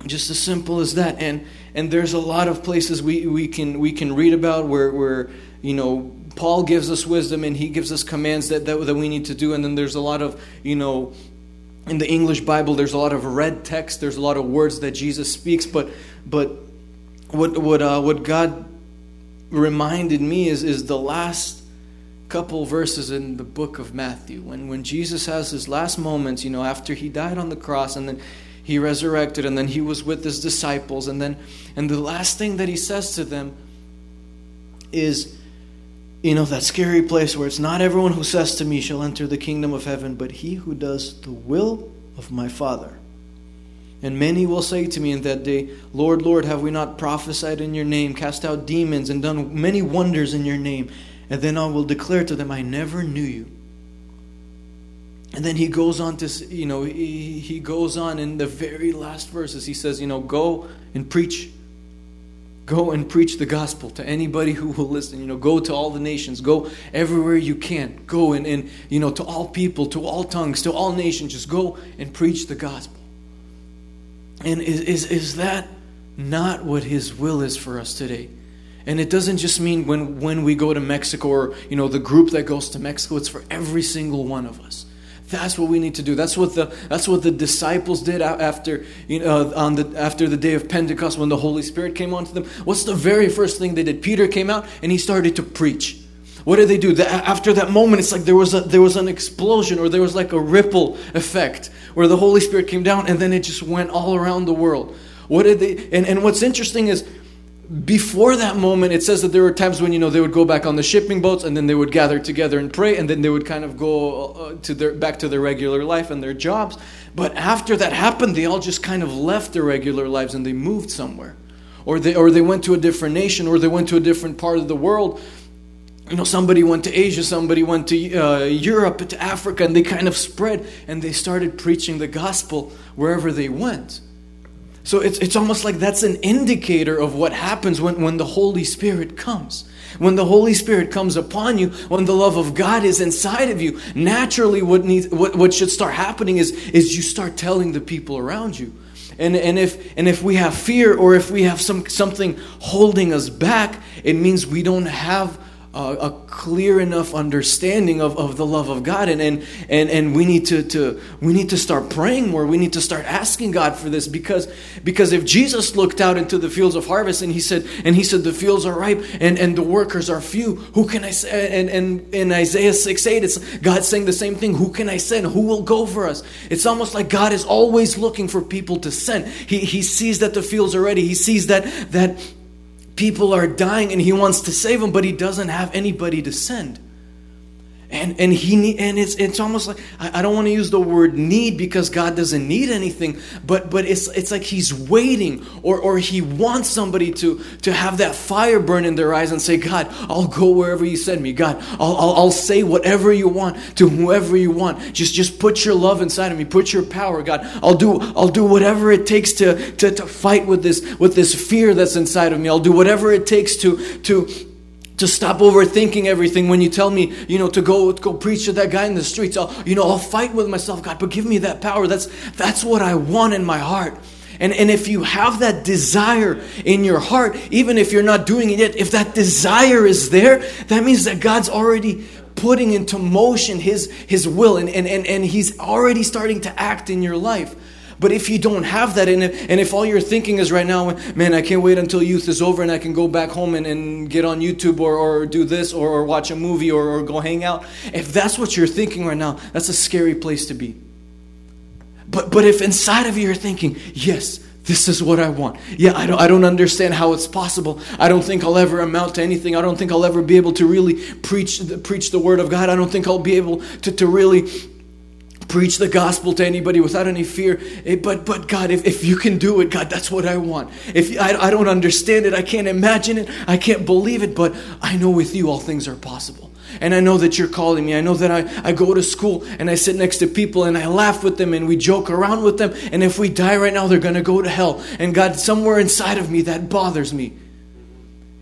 Just as simple as that. And and there's a lot of places we, we can we can read about where where you know Paul gives us wisdom and he gives us commands that, that that we need to do. And then there's a lot of you know in the English Bible, there's a lot of red text, there's a lot of words that Jesus speaks, but but what what uh, what God reminded me is is the last couple verses in the book of Matthew when when Jesus has his last moments, you know, after he died on the cross and then he resurrected and then he was with his disciples and then and the last thing that he says to them is you know that scary place where it's not everyone who says to me shall enter the kingdom of heaven but he who does the will of my father and many will say to me in that day, Lord, Lord, have we not prophesied in your name, cast out demons, and done many wonders in your name? And then I will declare to them, I never knew you. And then he goes on to, you know, he, he goes on in the very last verses. He says, you know, go and preach. Go and preach the gospel to anybody who will listen. You know, go to all the nations. Go everywhere you can. Go and, and you know, to all people, to all tongues, to all nations. Just go and preach the gospel. And is, is, is that not what His will is for us today? And it doesn't just mean when, when we go to Mexico or, you know, the group that goes to Mexico. It's for every single one of us. That's what we need to do. That's what the that's what the disciples did after you know on the after the day of Pentecost when the Holy Spirit came onto them. What's the very first thing they did? Peter came out and he started to preach. What did they do? The, after that moment, it's like there was a there was an explosion or there was like a ripple effect where the Holy Spirit came down and then it just went all around the world. What did they? And and what's interesting is before that moment, it says that there were times when you know they would go back on the shipping boats and then they would gather together and pray, and then they would kind of go uh, to their back to their regular life and their jobs. But after that happened, they all just kind of left their regular lives and they moved somewhere, or they or they went to a different nation, or they went to a different part of the world. You know, somebody went to Asia, somebody went to uh, Europe, to Africa, and they kind of spread and they started preaching the gospel wherever they went. So it's, it's almost like that's an indicator of what happens when, when the Holy Spirit comes. When the Holy Spirit comes upon you, when the love of God is inside of you, naturally what, needs, what, what should start happening is, is you start telling the people around you. And, and, if, and if we have fear or if we have some, something holding us back, it means we don't have a, clear enough understanding of, of the love of God. And, and, and, and we, need to, to, we need to start praying more. We need to start asking God for this because, because if Jesus looked out into the fields of harvest and he said, and he said, the fields are ripe and, and the workers are few, who can I say? And, and in Isaiah 6 8, it's God saying the same thing. Who can I send? Who will go for us? It's almost like God is always looking for people to send. He, he sees that the fields are ready. He sees that, that people are dying and he wants to save them, but he doesn't have anybody to send. And, and he and it's it's almost like I, I don't want to use the word need because God doesn't need anything, but but it's it's like he's waiting or or he wants somebody to to have that fire burn in their eyes and say, God, I'll go wherever you send me. God, I'll, I'll, I'll say whatever you want to whoever you want. Just just put your love inside of me, put your power, God. I'll do I'll do whatever it takes to to, to fight with this with this fear that's inside of me. I'll do whatever it takes to to to stop overthinking everything when you tell me you know to go go preach to that guy in the streets. I'll you know i'll fight with myself god but give me that power. That's that's what i want in my heart. And, and if you have that desire in your heart, even if you're not doing it yet, if that desire is there, that means that God's already putting into motion His, his will and, and, and, and He's already starting to act in your life. But if you don't have that, and if, and if all you're thinking is right now, man, I can't wait until youth is over and I can go back home and, and get on YouTube or, or do this or, or watch a movie or, or go hang out, if that's what you're thinking right now, that's a scary place to be. But, but if inside of you you're thinking, yes, this is what I want. Yeah, I don't, I don't understand how it's possible. I don't think I'll ever amount to anything. I don't think I'll ever be able to really preach, preach the word of God. I don't think I'll be able to, to really preach the gospel to anybody without any fear. Eh, but, but God, if, if you can do it, God, that's what I want. If I, I don't understand it, I can't imagine it, I can't believe it, but I know with you all things are possible. And I know that you're calling me. I know that I, I go to school and I sit next to people and I laugh with them and we joke around with them. And if we die right now, they're going to go to hell. And God, somewhere inside of me, that bothers me.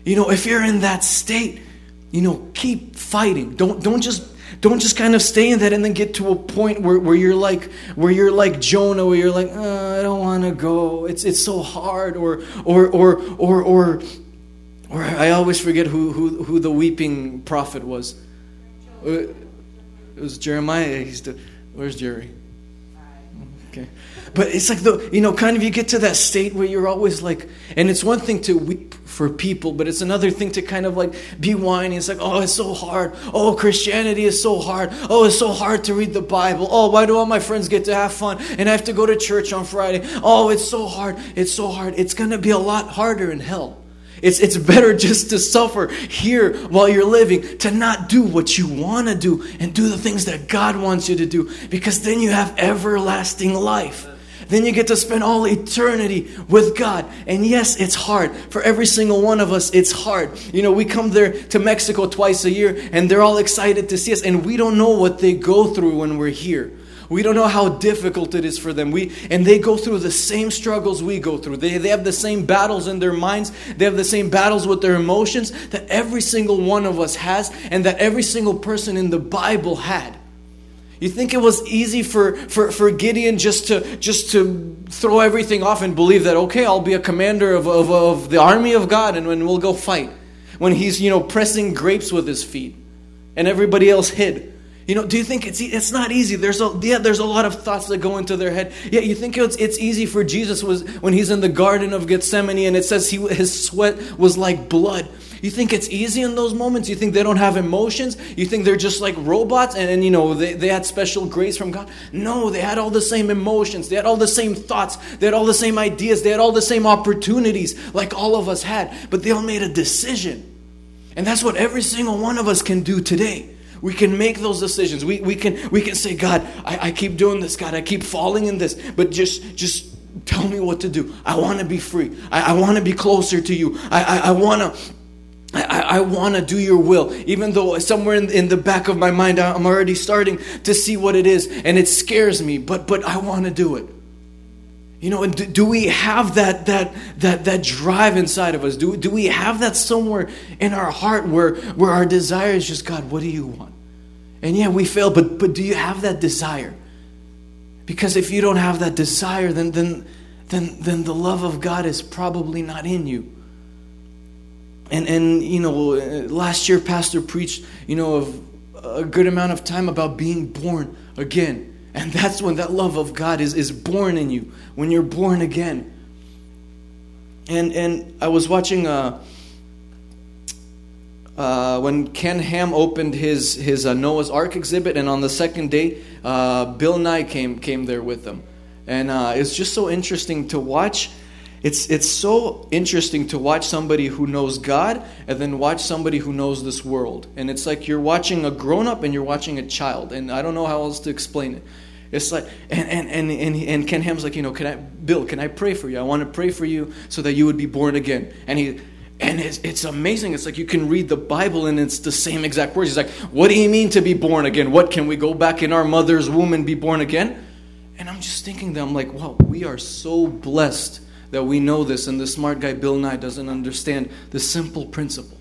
You know, if you're in that state, you know, keep fighting. Don't, don't just don't just kind of stay in that and then get to a point where, where you're like where you're like Jonah, where you're like, oh, I don't want to go. It's it's so hard, or or or or or or I always forget who who who the weeping prophet was. Uh, it was Jeremiah. He's the where's Jerry? But it's like the you know, kind of you get to that state where you're always like and it's one thing to weep for people, but it's another thing to kind of like be whiny. It's like, oh, it's so hard. Oh, Christianity is so hard. Oh, it's so hard to read the Bible. Oh, why do all my friends get to have fun and I have to go to church on Friday? Oh, it's so hard. It's so hard. It's gonna be a lot harder in hell. It's, it's better just to suffer here while you're living, to not do what you want to do and do the things that God wants you to do, because then you have everlasting life. Then you get to spend all eternity with God. And yes, it's hard. For every single one of us, it's hard. You know, we come there to Mexico twice a year and they're all excited to see us, and we don't know what they go through when we're here. We don't know how difficult it is for them. We, and they go through the same struggles we go through. They, they have the same battles in their minds. They have the same battles with their emotions that every single one of us has and that every single person in the Bible had. You think it was easy for, for, for Gideon just to, just to throw everything off and believe that, okay, I'll be a commander of, of, of the army of God and, when we'll go fight. When he's, you know, pressing grapes with his feet and everybody else hid. You know, do you think it's it's not easy? There's a yeah, there's a lot of thoughts that go into their head. Yeah, you think it's it's easy for Jesus was when he's in the Garden of Gethsemane and it says he his sweat was like blood. You think it's easy in those moments? You think they don't have emotions? You think they're just like robots and, and you know they, they had special grace from God? No, they had all the same emotions, they had all the same thoughts, they had all the same ideas, they had all the same opportunities like all of us had, but they all made a decision. And that's what every single one of us can do today. We can make those decisions. We, we, can, we can say, God, I, I keep doing this, God, I keep falling in this, but just, just tell me what to do. I want to be free. I, I want to be closer to you. I, I, I want to. I, I want to do your will, even though somewhere in, in the back of my mind I'm already starting to see what it is, and it scares me. But but I want to do it. You know, and do, do, we have that that that that drive inside of us? Do, do we have that somewhere in our heart where where our desire is just God, what do you want? And yeah, we fail, but but do you have that desire? Because if you don't have that desire, then then then then the love of God is probably not in you. And and you know, last year pastor preached, you know, of a good amount of time about being born again. And that's when that love of God is, is born in you, when you're born again. And, and I was watching uh, uh, when Ken Ham opened his, his uh, Noah's Ark exhibit, and on the second day, uh, Bill Nye came, came there with them. And uh, it's just so interesting to watch. It's, it's so interesting to watch somebody who knows God and then watch somebody who knows this world. And it's like you're watching a grown up and you're watching a child. And I don't know how else to explain it. It's like, and, and, and, and, and Ken Ham's like, you know, can I, Bill, can I pray for you? I want to pray for you so that you would be born again. And he, and it's, it's amazing. It's like you can read the Bible and it's the same exact words. He's like, what do you mean to be born again? What, can we go back in our mother's womb and be born again? And I'm just thinking that I'm like, wow, we are so blessed that we know this. And the smart guy, Bill Nye, doesn't understand the simple principle.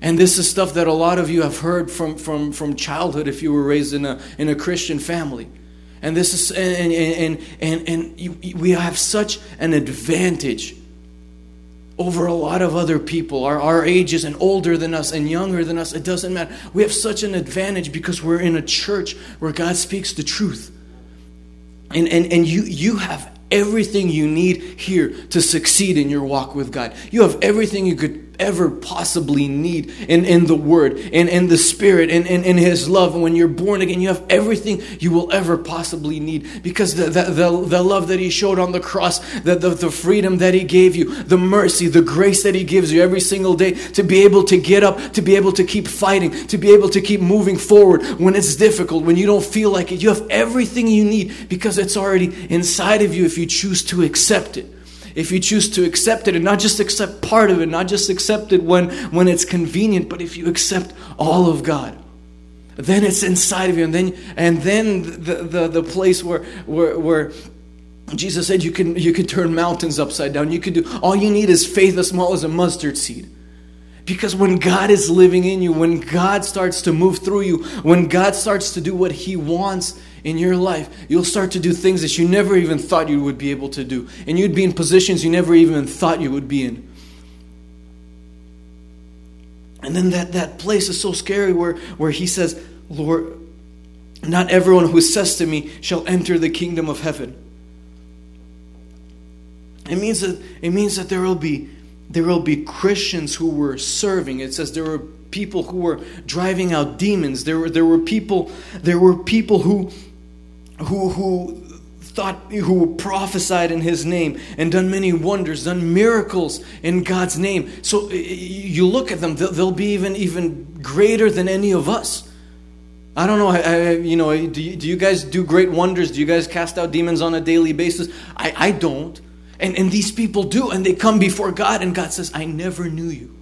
And this is stuff that a lot of you have heard from, from, from childhood if you were raised in a, in a Christian family. And this is and and and, and you, we have such an advantage over a lot of other people. Our, our ages and older than us and younger than us, it doesn't matter. We have such an advantage because we're in a church where God speaks the truth. And, and, and you, you have everything you need here to succeed in your walk with God. You have everything you could ever possibly need in, in the Word, in, in the Spirit, in, in, in His love. And when you're born again, you have everything you will ever possibly need because the, the, the, the love that He showed on the cross, the, the, the freedom that He gave you, the mercy, the grace that He gives you every single day to be able to get up, to be able to keep fighting, to be able to keep moving forward when it's difficult, when you don't feel like it. You have everything you need because it's already inside of you if you choose to accept it if you choose to accept it and not just accept part of it, not just accept it when, when it's convenient, but if you accept all of God, then it's inside of you. And then, and then the, the, the place where, where, where Jesus said you can, you can turn mountains upside down. You can do, all you need is faith as small as a mustard seed. Because when God is living in you, when God starts to move through you, when God starts to do what He wants in your life, you'll start to do things that you never even thought you would be able to do. And you'd be in positions you never even thought you would be in. And then that, that place is so scary where, where he says, Lord, Not everyone who says to me shall enter the kingdom of heaven. It means that it means that there will be there will be Christians who were serving. It says there were people who were driving out demons. There were there were people there were people who who who thought who prophesied in his name and done many wonders done miracles in god's name. So you look at them they'll be even even greater than any of us. I don't know I, I, you know do you, do you guys do great wonders? Do you guys cast out demons on a daily basis? I, I don't. And, and these people do and they come before god and god says i never knew you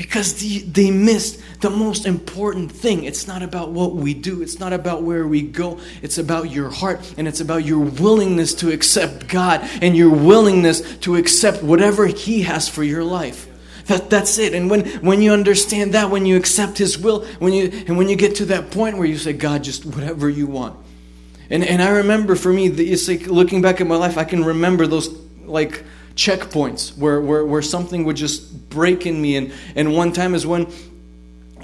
because the, they missed the most important thing. It's not about what we do, it's not about where we go. It's about your heart and it's about your willingness to accept God and your willingness to accept whatever He has for your life. That, that's it. And when, when you understand that, when you accept His will, when you, and when you get to that point where you say, God, just whatever you want. And, and I remember for me, it's like looking back at my life, I can remember those like checkpoints where, where, where something would just break in me. And, and one time is when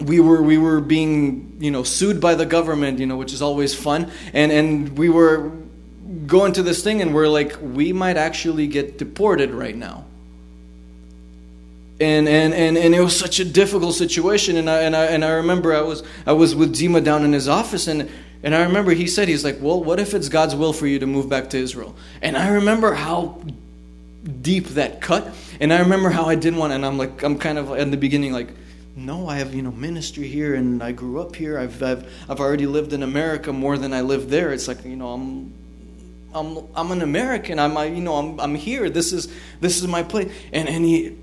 we were we were being you know sued by the government you know which is always fun. And and we were going to this thing and we're like we might actually get deported right now. And and and, and it was such a difficult situation. And I, and I and I remember I was I was with Dima down in his office. And and I remember he said he's like well what if it's God's will for you to move back to Israel? And I remember how deep that cut. And I remember how I did one, and I'm like, I'm kind of in the beginning like, no, I have you know ministry here, and I grew up here. I've I've I've already lived in America more than I lived there. It's like you know I'm. I'm, I'm an American. I'm I, you know I'm, I'm here. This is this is my place. And and he,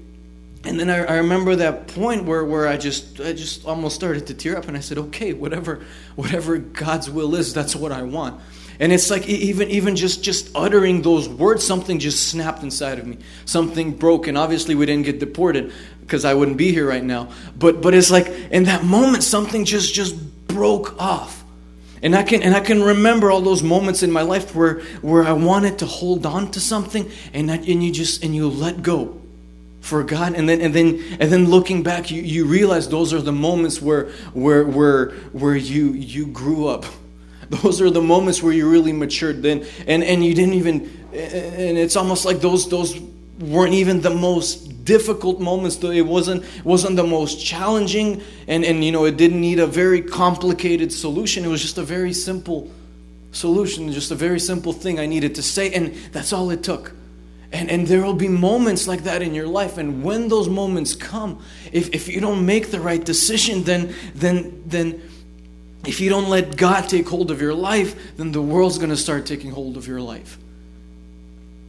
and then I, I remember that point where, where I just I just almost started to tear up, and I said, okay, whatever whatever God's will is, that's what I want. And it's like even even just just uttering those words, something just snapped inside of me. Something broke, and obviously we didn't get deported because I wouldn't be here right now. But but it's like in that moment, something just just broke off. And I can and I can remember all those moments in my life where where I wanted to hold on to something, and that, and you just and you let go for God and then and then and then looking back you, you realize those are the moments where where where where you you grew up those are the moments where you really matured then. And and you didn't even and it's almost like those those weren't even the most difficult moments it wasn't wasn't the most challenging. And and you know it didn't need a very complicated solution. It was just a very simple solution just a very simple thing i needed to say and that's all it took. And, and there will be moments like that in your life. And when those moments come if, if you don't make the right decision then then then if you don't let God take hold of your life, then the world's going to start taking hold of your life.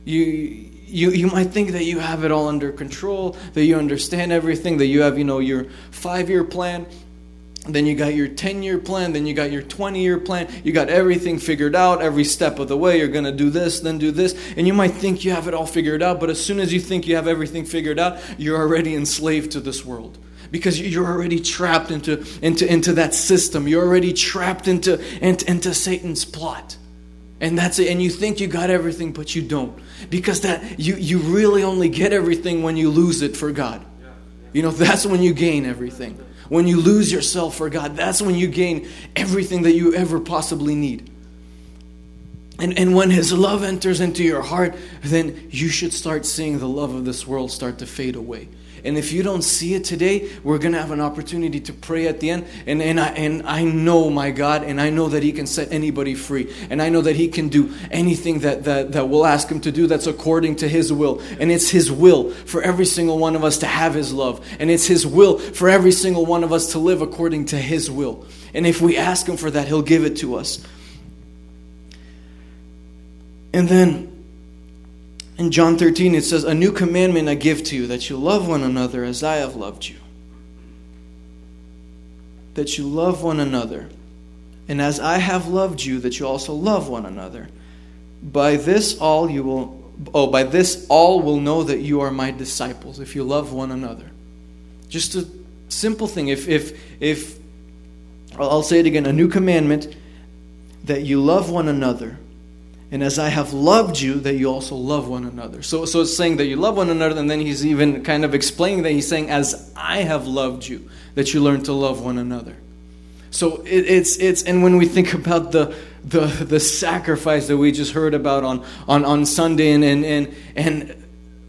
You, you, you might think that you have it all under control, that you understand everything, that you have, you know, your five-year plan, then you got your 10-year plan, then you got your 20-year plan, you got everything figured out, every step of the way, you're going to do this, then do this, and you might think you have it all figured out, but as soon as you think you have everything figured out, you're already enslaved to this world because you're already trapped into, into, into that system. You're already trapped into, into, into Satan's plot. And that's it. And you think you got everything, but you don't. Because that you, you really only get everything when you lose it for God. You know, that's when you gain everything. When you lose yourself for God, that's when you gain everything that you ever possibly need. And, and when His love enters into your heart, then you should start seeing the love of this world start to fade away. And if you don't see it today, we're going to have an opportunity to pray at the end. And, and, I, and I know my God, and I know that He can set anybody free. And I know that He can do anything that, that, that we'll ask Him to do that's according to His will. And it's His will for every single one of us to have His love. And it's His will for every single one of us to live according to His will. And if we ask Him for that, He'll give it to us. And then in John 13, it says, A new commandment I give to you, that you love one another as I have loved you. That you love one another. And as I have loved you, that you also love one another. By this all you will oh, by this all will know that you are my disciples, if you love one another. Just a simple thing. If if if I'll say it again, a new commandment that you love one another and as I have loved you, that you also love one another. So, so it's saying that you love one another, and then he's even kind of explaining that he's saying, as I have loved you, that you learn to love one another. So it, it's it's and when we think about the the the sacrifice that we just heard about on on, on Sunday and and and, and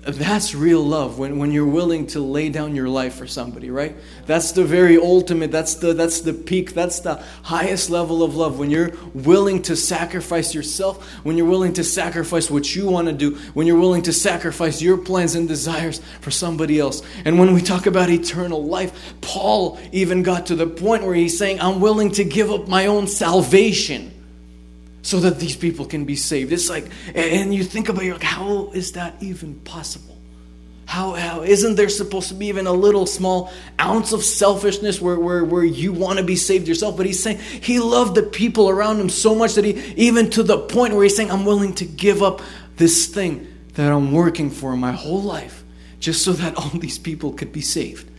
that's real love when, when you're willing to lay down your life for somebody right? That's the very ultimate that's the that's the peak that's the highest level of love. When you're willing to sacrifice yourself when you're willing to sacrifice what you want to do when you're willing to sacrifice your plans and desires for somebody else. And when we talk about eternal life paul even got to the point where he's saying i'm willing to give up my own salvation so that these people can be saved. It's like, and you think about it, you're like, how is that even possible? How, how isn't there supposed to be even a little small ounce of selfishness where, where, where you want to be saved yourself? But he's saying he loved the people around him so much that he, even to the point where he's saying, I'm willing to give up this thing that I'm working for my whole life just so that all these people could be saved.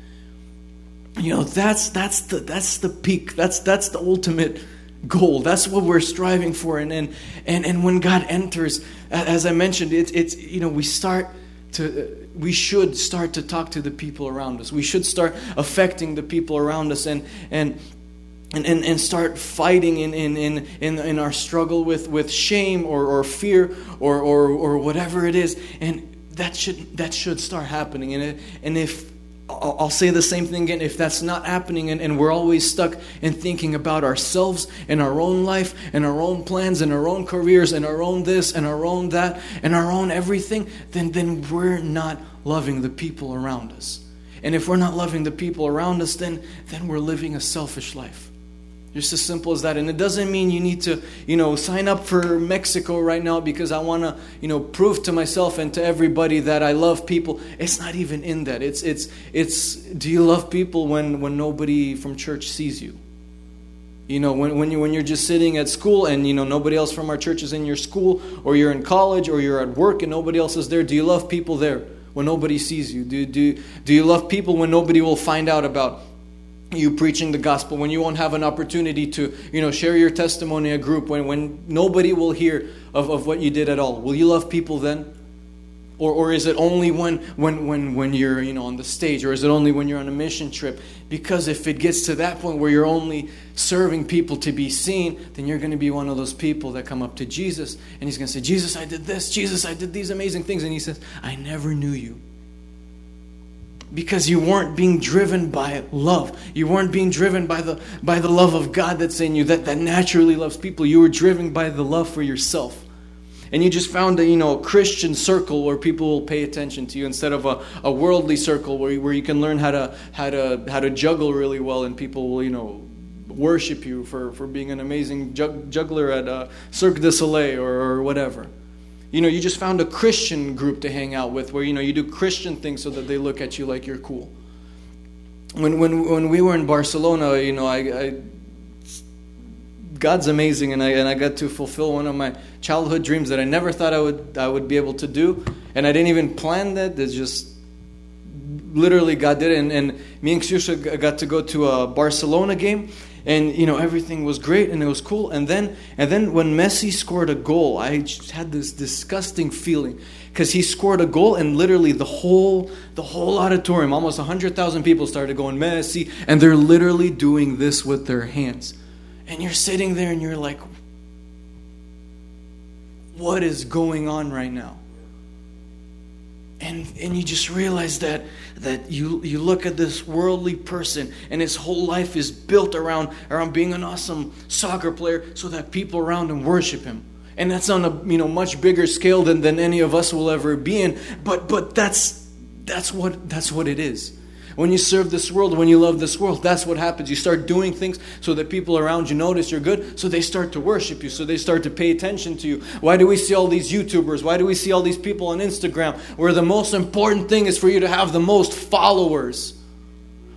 You know, that's, that's, the, that's the peak, that's, that's the ultimate goal. That's what we're striving for. And and and, and when God enters, as I mentioned, it's it's you know we start to uh, we should start to talk to the people around us. We should start affecting the people around us and and. And, and, and start fighting in, in, in, in, in our struggle with, with shame or, or fear or, or, or whatever it is. And that should, that should start happening. And, it, and if I'll say the same thing again. If that's not happening and, and, we're always stuck in thinking about ourselves and our own life and our own plans and our own careers and our own this and our own that and our own everything, then, then we're not loving the people around us. And if we're not loving the people around us, then, then we're living a selfish life. Just as simple as that. And it doesn't mean you need to, you know, sign up for Mexico right now because I want to, you know, prove to myself and to everybody that I love people. It's not even in that. It's it's it's do you love people when when nobody from church sees you? You know, when, when, you, when you're just sitting at school and, you know, nobody else from our church is in your school, or you're in college, or you're at work and nobody else is there, do you love people there when nobody sees you? Do, do, do you love people when nobody will find out about you preaching the gospel when you won't have an opportunity to you know share your testimony a group when, when nobody will hear of, of what you did at all. Will you love people then? Or, or is it only when, when, when, when you're you know on the stage or is it only when you're on a mission trip? Because if it gets to that point where you're only serving people to be seen then you're going to be one of those people that come up to jesus and he's going to say jesus i did this. Jesus i did these amazing things. And he says i never knew you because you weren't being driven by love. You weren't being driven by the, by the love of God that's in you, that, that naturally loves people. You were driven by the love for yourself. And you just found a you know a Christian circle where people will pay attention to you instead of a, a worldly circle where you, where you can learn how to how to how to juggle really well and people will you know worship you for, for being an amazing juggler at uh, Cirque du Soleil or, or whatever. You know, you just found a Christian group to hang out with where, you know, you do Christian things so that they look at you like you're cool. When, when, when we were in Barcelona, you know, I, I God's amazing, and I, and I got to fulfill one of my childhood dreams that I never thought I would, I would be able to do. And I didn't even plan that. It's just literally God did it. And, and me and Ksyusha got to go to a Barcelona game and you know everything was great and it was cool. And then and then when Messi scored a goal I just had this disgusting feeling. Because he scored a goal and literally the whole the whole auditorium almost 100,000 people started going Messi and they're literally doing this with their hands. And you're sitting there and you're like what is going on right now and and you just realize that that you you look at this worldly person and his whole life is built around around being an awesome soccer player so that people around him worship him. And that's on a you know much bigger scale than than any of us will ever be in. But but that's that's what that's what it is when you serve this world, when you love this world, that's what happens. You start doing things so that people around you notice you're good, so they start to worship you, so they start to pay attention to you. Why do we see all these YouTubers? Why do we see all these people on Instagram where the most important thing is for you to have the most followers?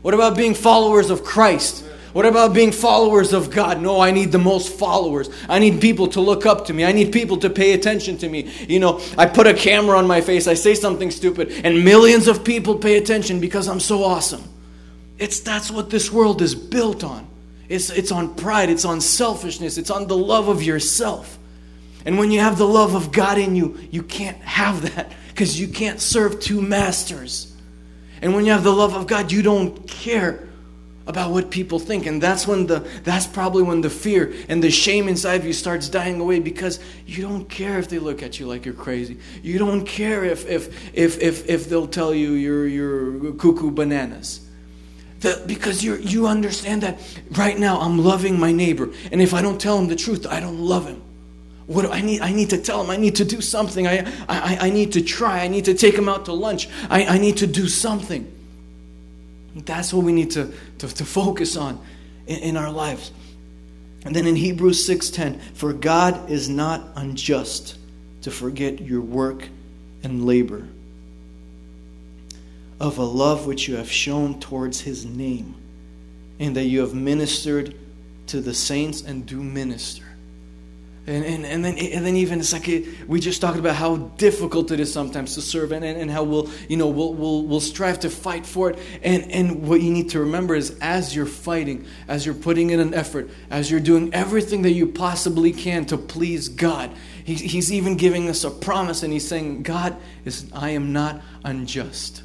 What about being followers of Christ? What about being followers of God? No, I need the most followers. I need people to look up to me. I need people to pay attention to me. You know, I put a camera on my face, I say something stupid, and millions of people pay attention because I'm so awesome. It's that's what this world is built on. It's, it's on pride, it's on selfishness, it's on the love of yourself. And when you have the love of God in you, you can't have that because you can't serve two masters. And when you have the love of God, you don't care about what people think and that's when the that's probably when the fear and the shame inside of you starts dying away because you don't care if they look at you like you're crazy you don't care if if if if, if they'll tell you you're you're cuckoo bananas the, because you you understand that right now I'm loving my neighbor and if I don't tell him the truth I don't love him what do I need? I need to tell him. I need to do something. I, I, I need to try. I need to take him out to lunch. I, I need to do something. That's what we need to, to, to focus on in, in our lives. And then in Hebrews 6:10, for God is not unjust to forget your work and labor of a love which you have shown towards his name, and that you have ministered to the saints and do minister. And, and, and, then, and then even it's like we just talked about how difficult it is sometimes to serve and, and, and how we'll, you know, we'll, we'll, we'll strive to fight for it. And, and what you need to remember is as you're fighting, as you're putting in an effort, as you're doing everything that you possibly can to please God, he, He's even giving us a promise and He's saying, God, is, I am not unjust.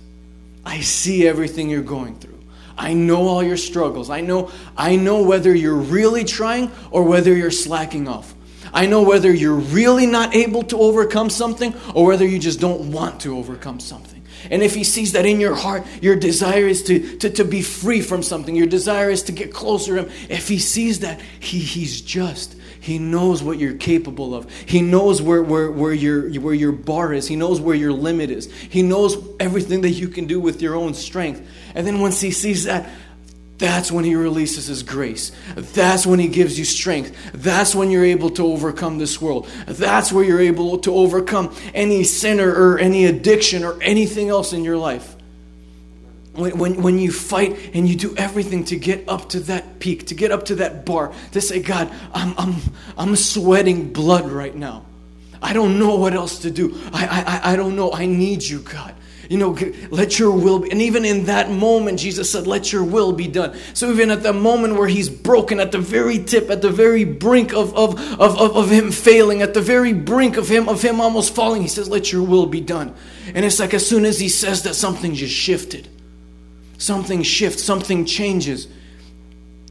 I see everything you're going through. I know all your struggles. I know, I know whether you're really trying or whether you're slacking off. I know whether you're really not able to overcome something or whether you just don't want to overcome something. And if he sees that in your heart, your desire is to, to, to be free from something, your desire is to get closer to him, if he sees that, he, he's just. He knows what you're capable of. He knows where, where, where, your, where your bar is. He knows where your limit is. He knows everything that you can do with your own strength. And then once he sees that, that's when he releases his grace. That's when he gives you strength. That's when you're able to overcome this world. That's where you're able to overcome any sinner or any addiction or anything else in your life. When, when, when you fight and you do everything to get up to that peak, to get up to that bar, to say, God, I'm, I'm, I'm sweating blood right now. I don't know what else to do. I, I, I don't know. I need you, God. You know, let your will be. And even in that moment, Jesus said, let your will be done. So even at the moment where he's broken, at the very tip, at the very brink of, of, of, of, of him failing, at the very brink of him, of him almost falling, he says, let your will be done. And it's like as soon as he says that, something just shifted. Something shifts, something changes.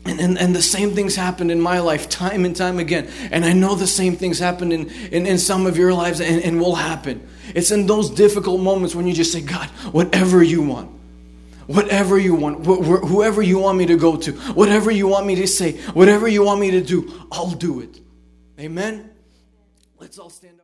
And, and, and the same things happened in my life time and time again. And I know the same things happened in, in, in some of your lives and, and will happen. It's in those difficult moments when you just say, God, whatever you want, whatever you want, wh- whoever you want me to go to, whatever you want me to say, whatever you want me to do, I'll do it. Amen? Let's all stand up.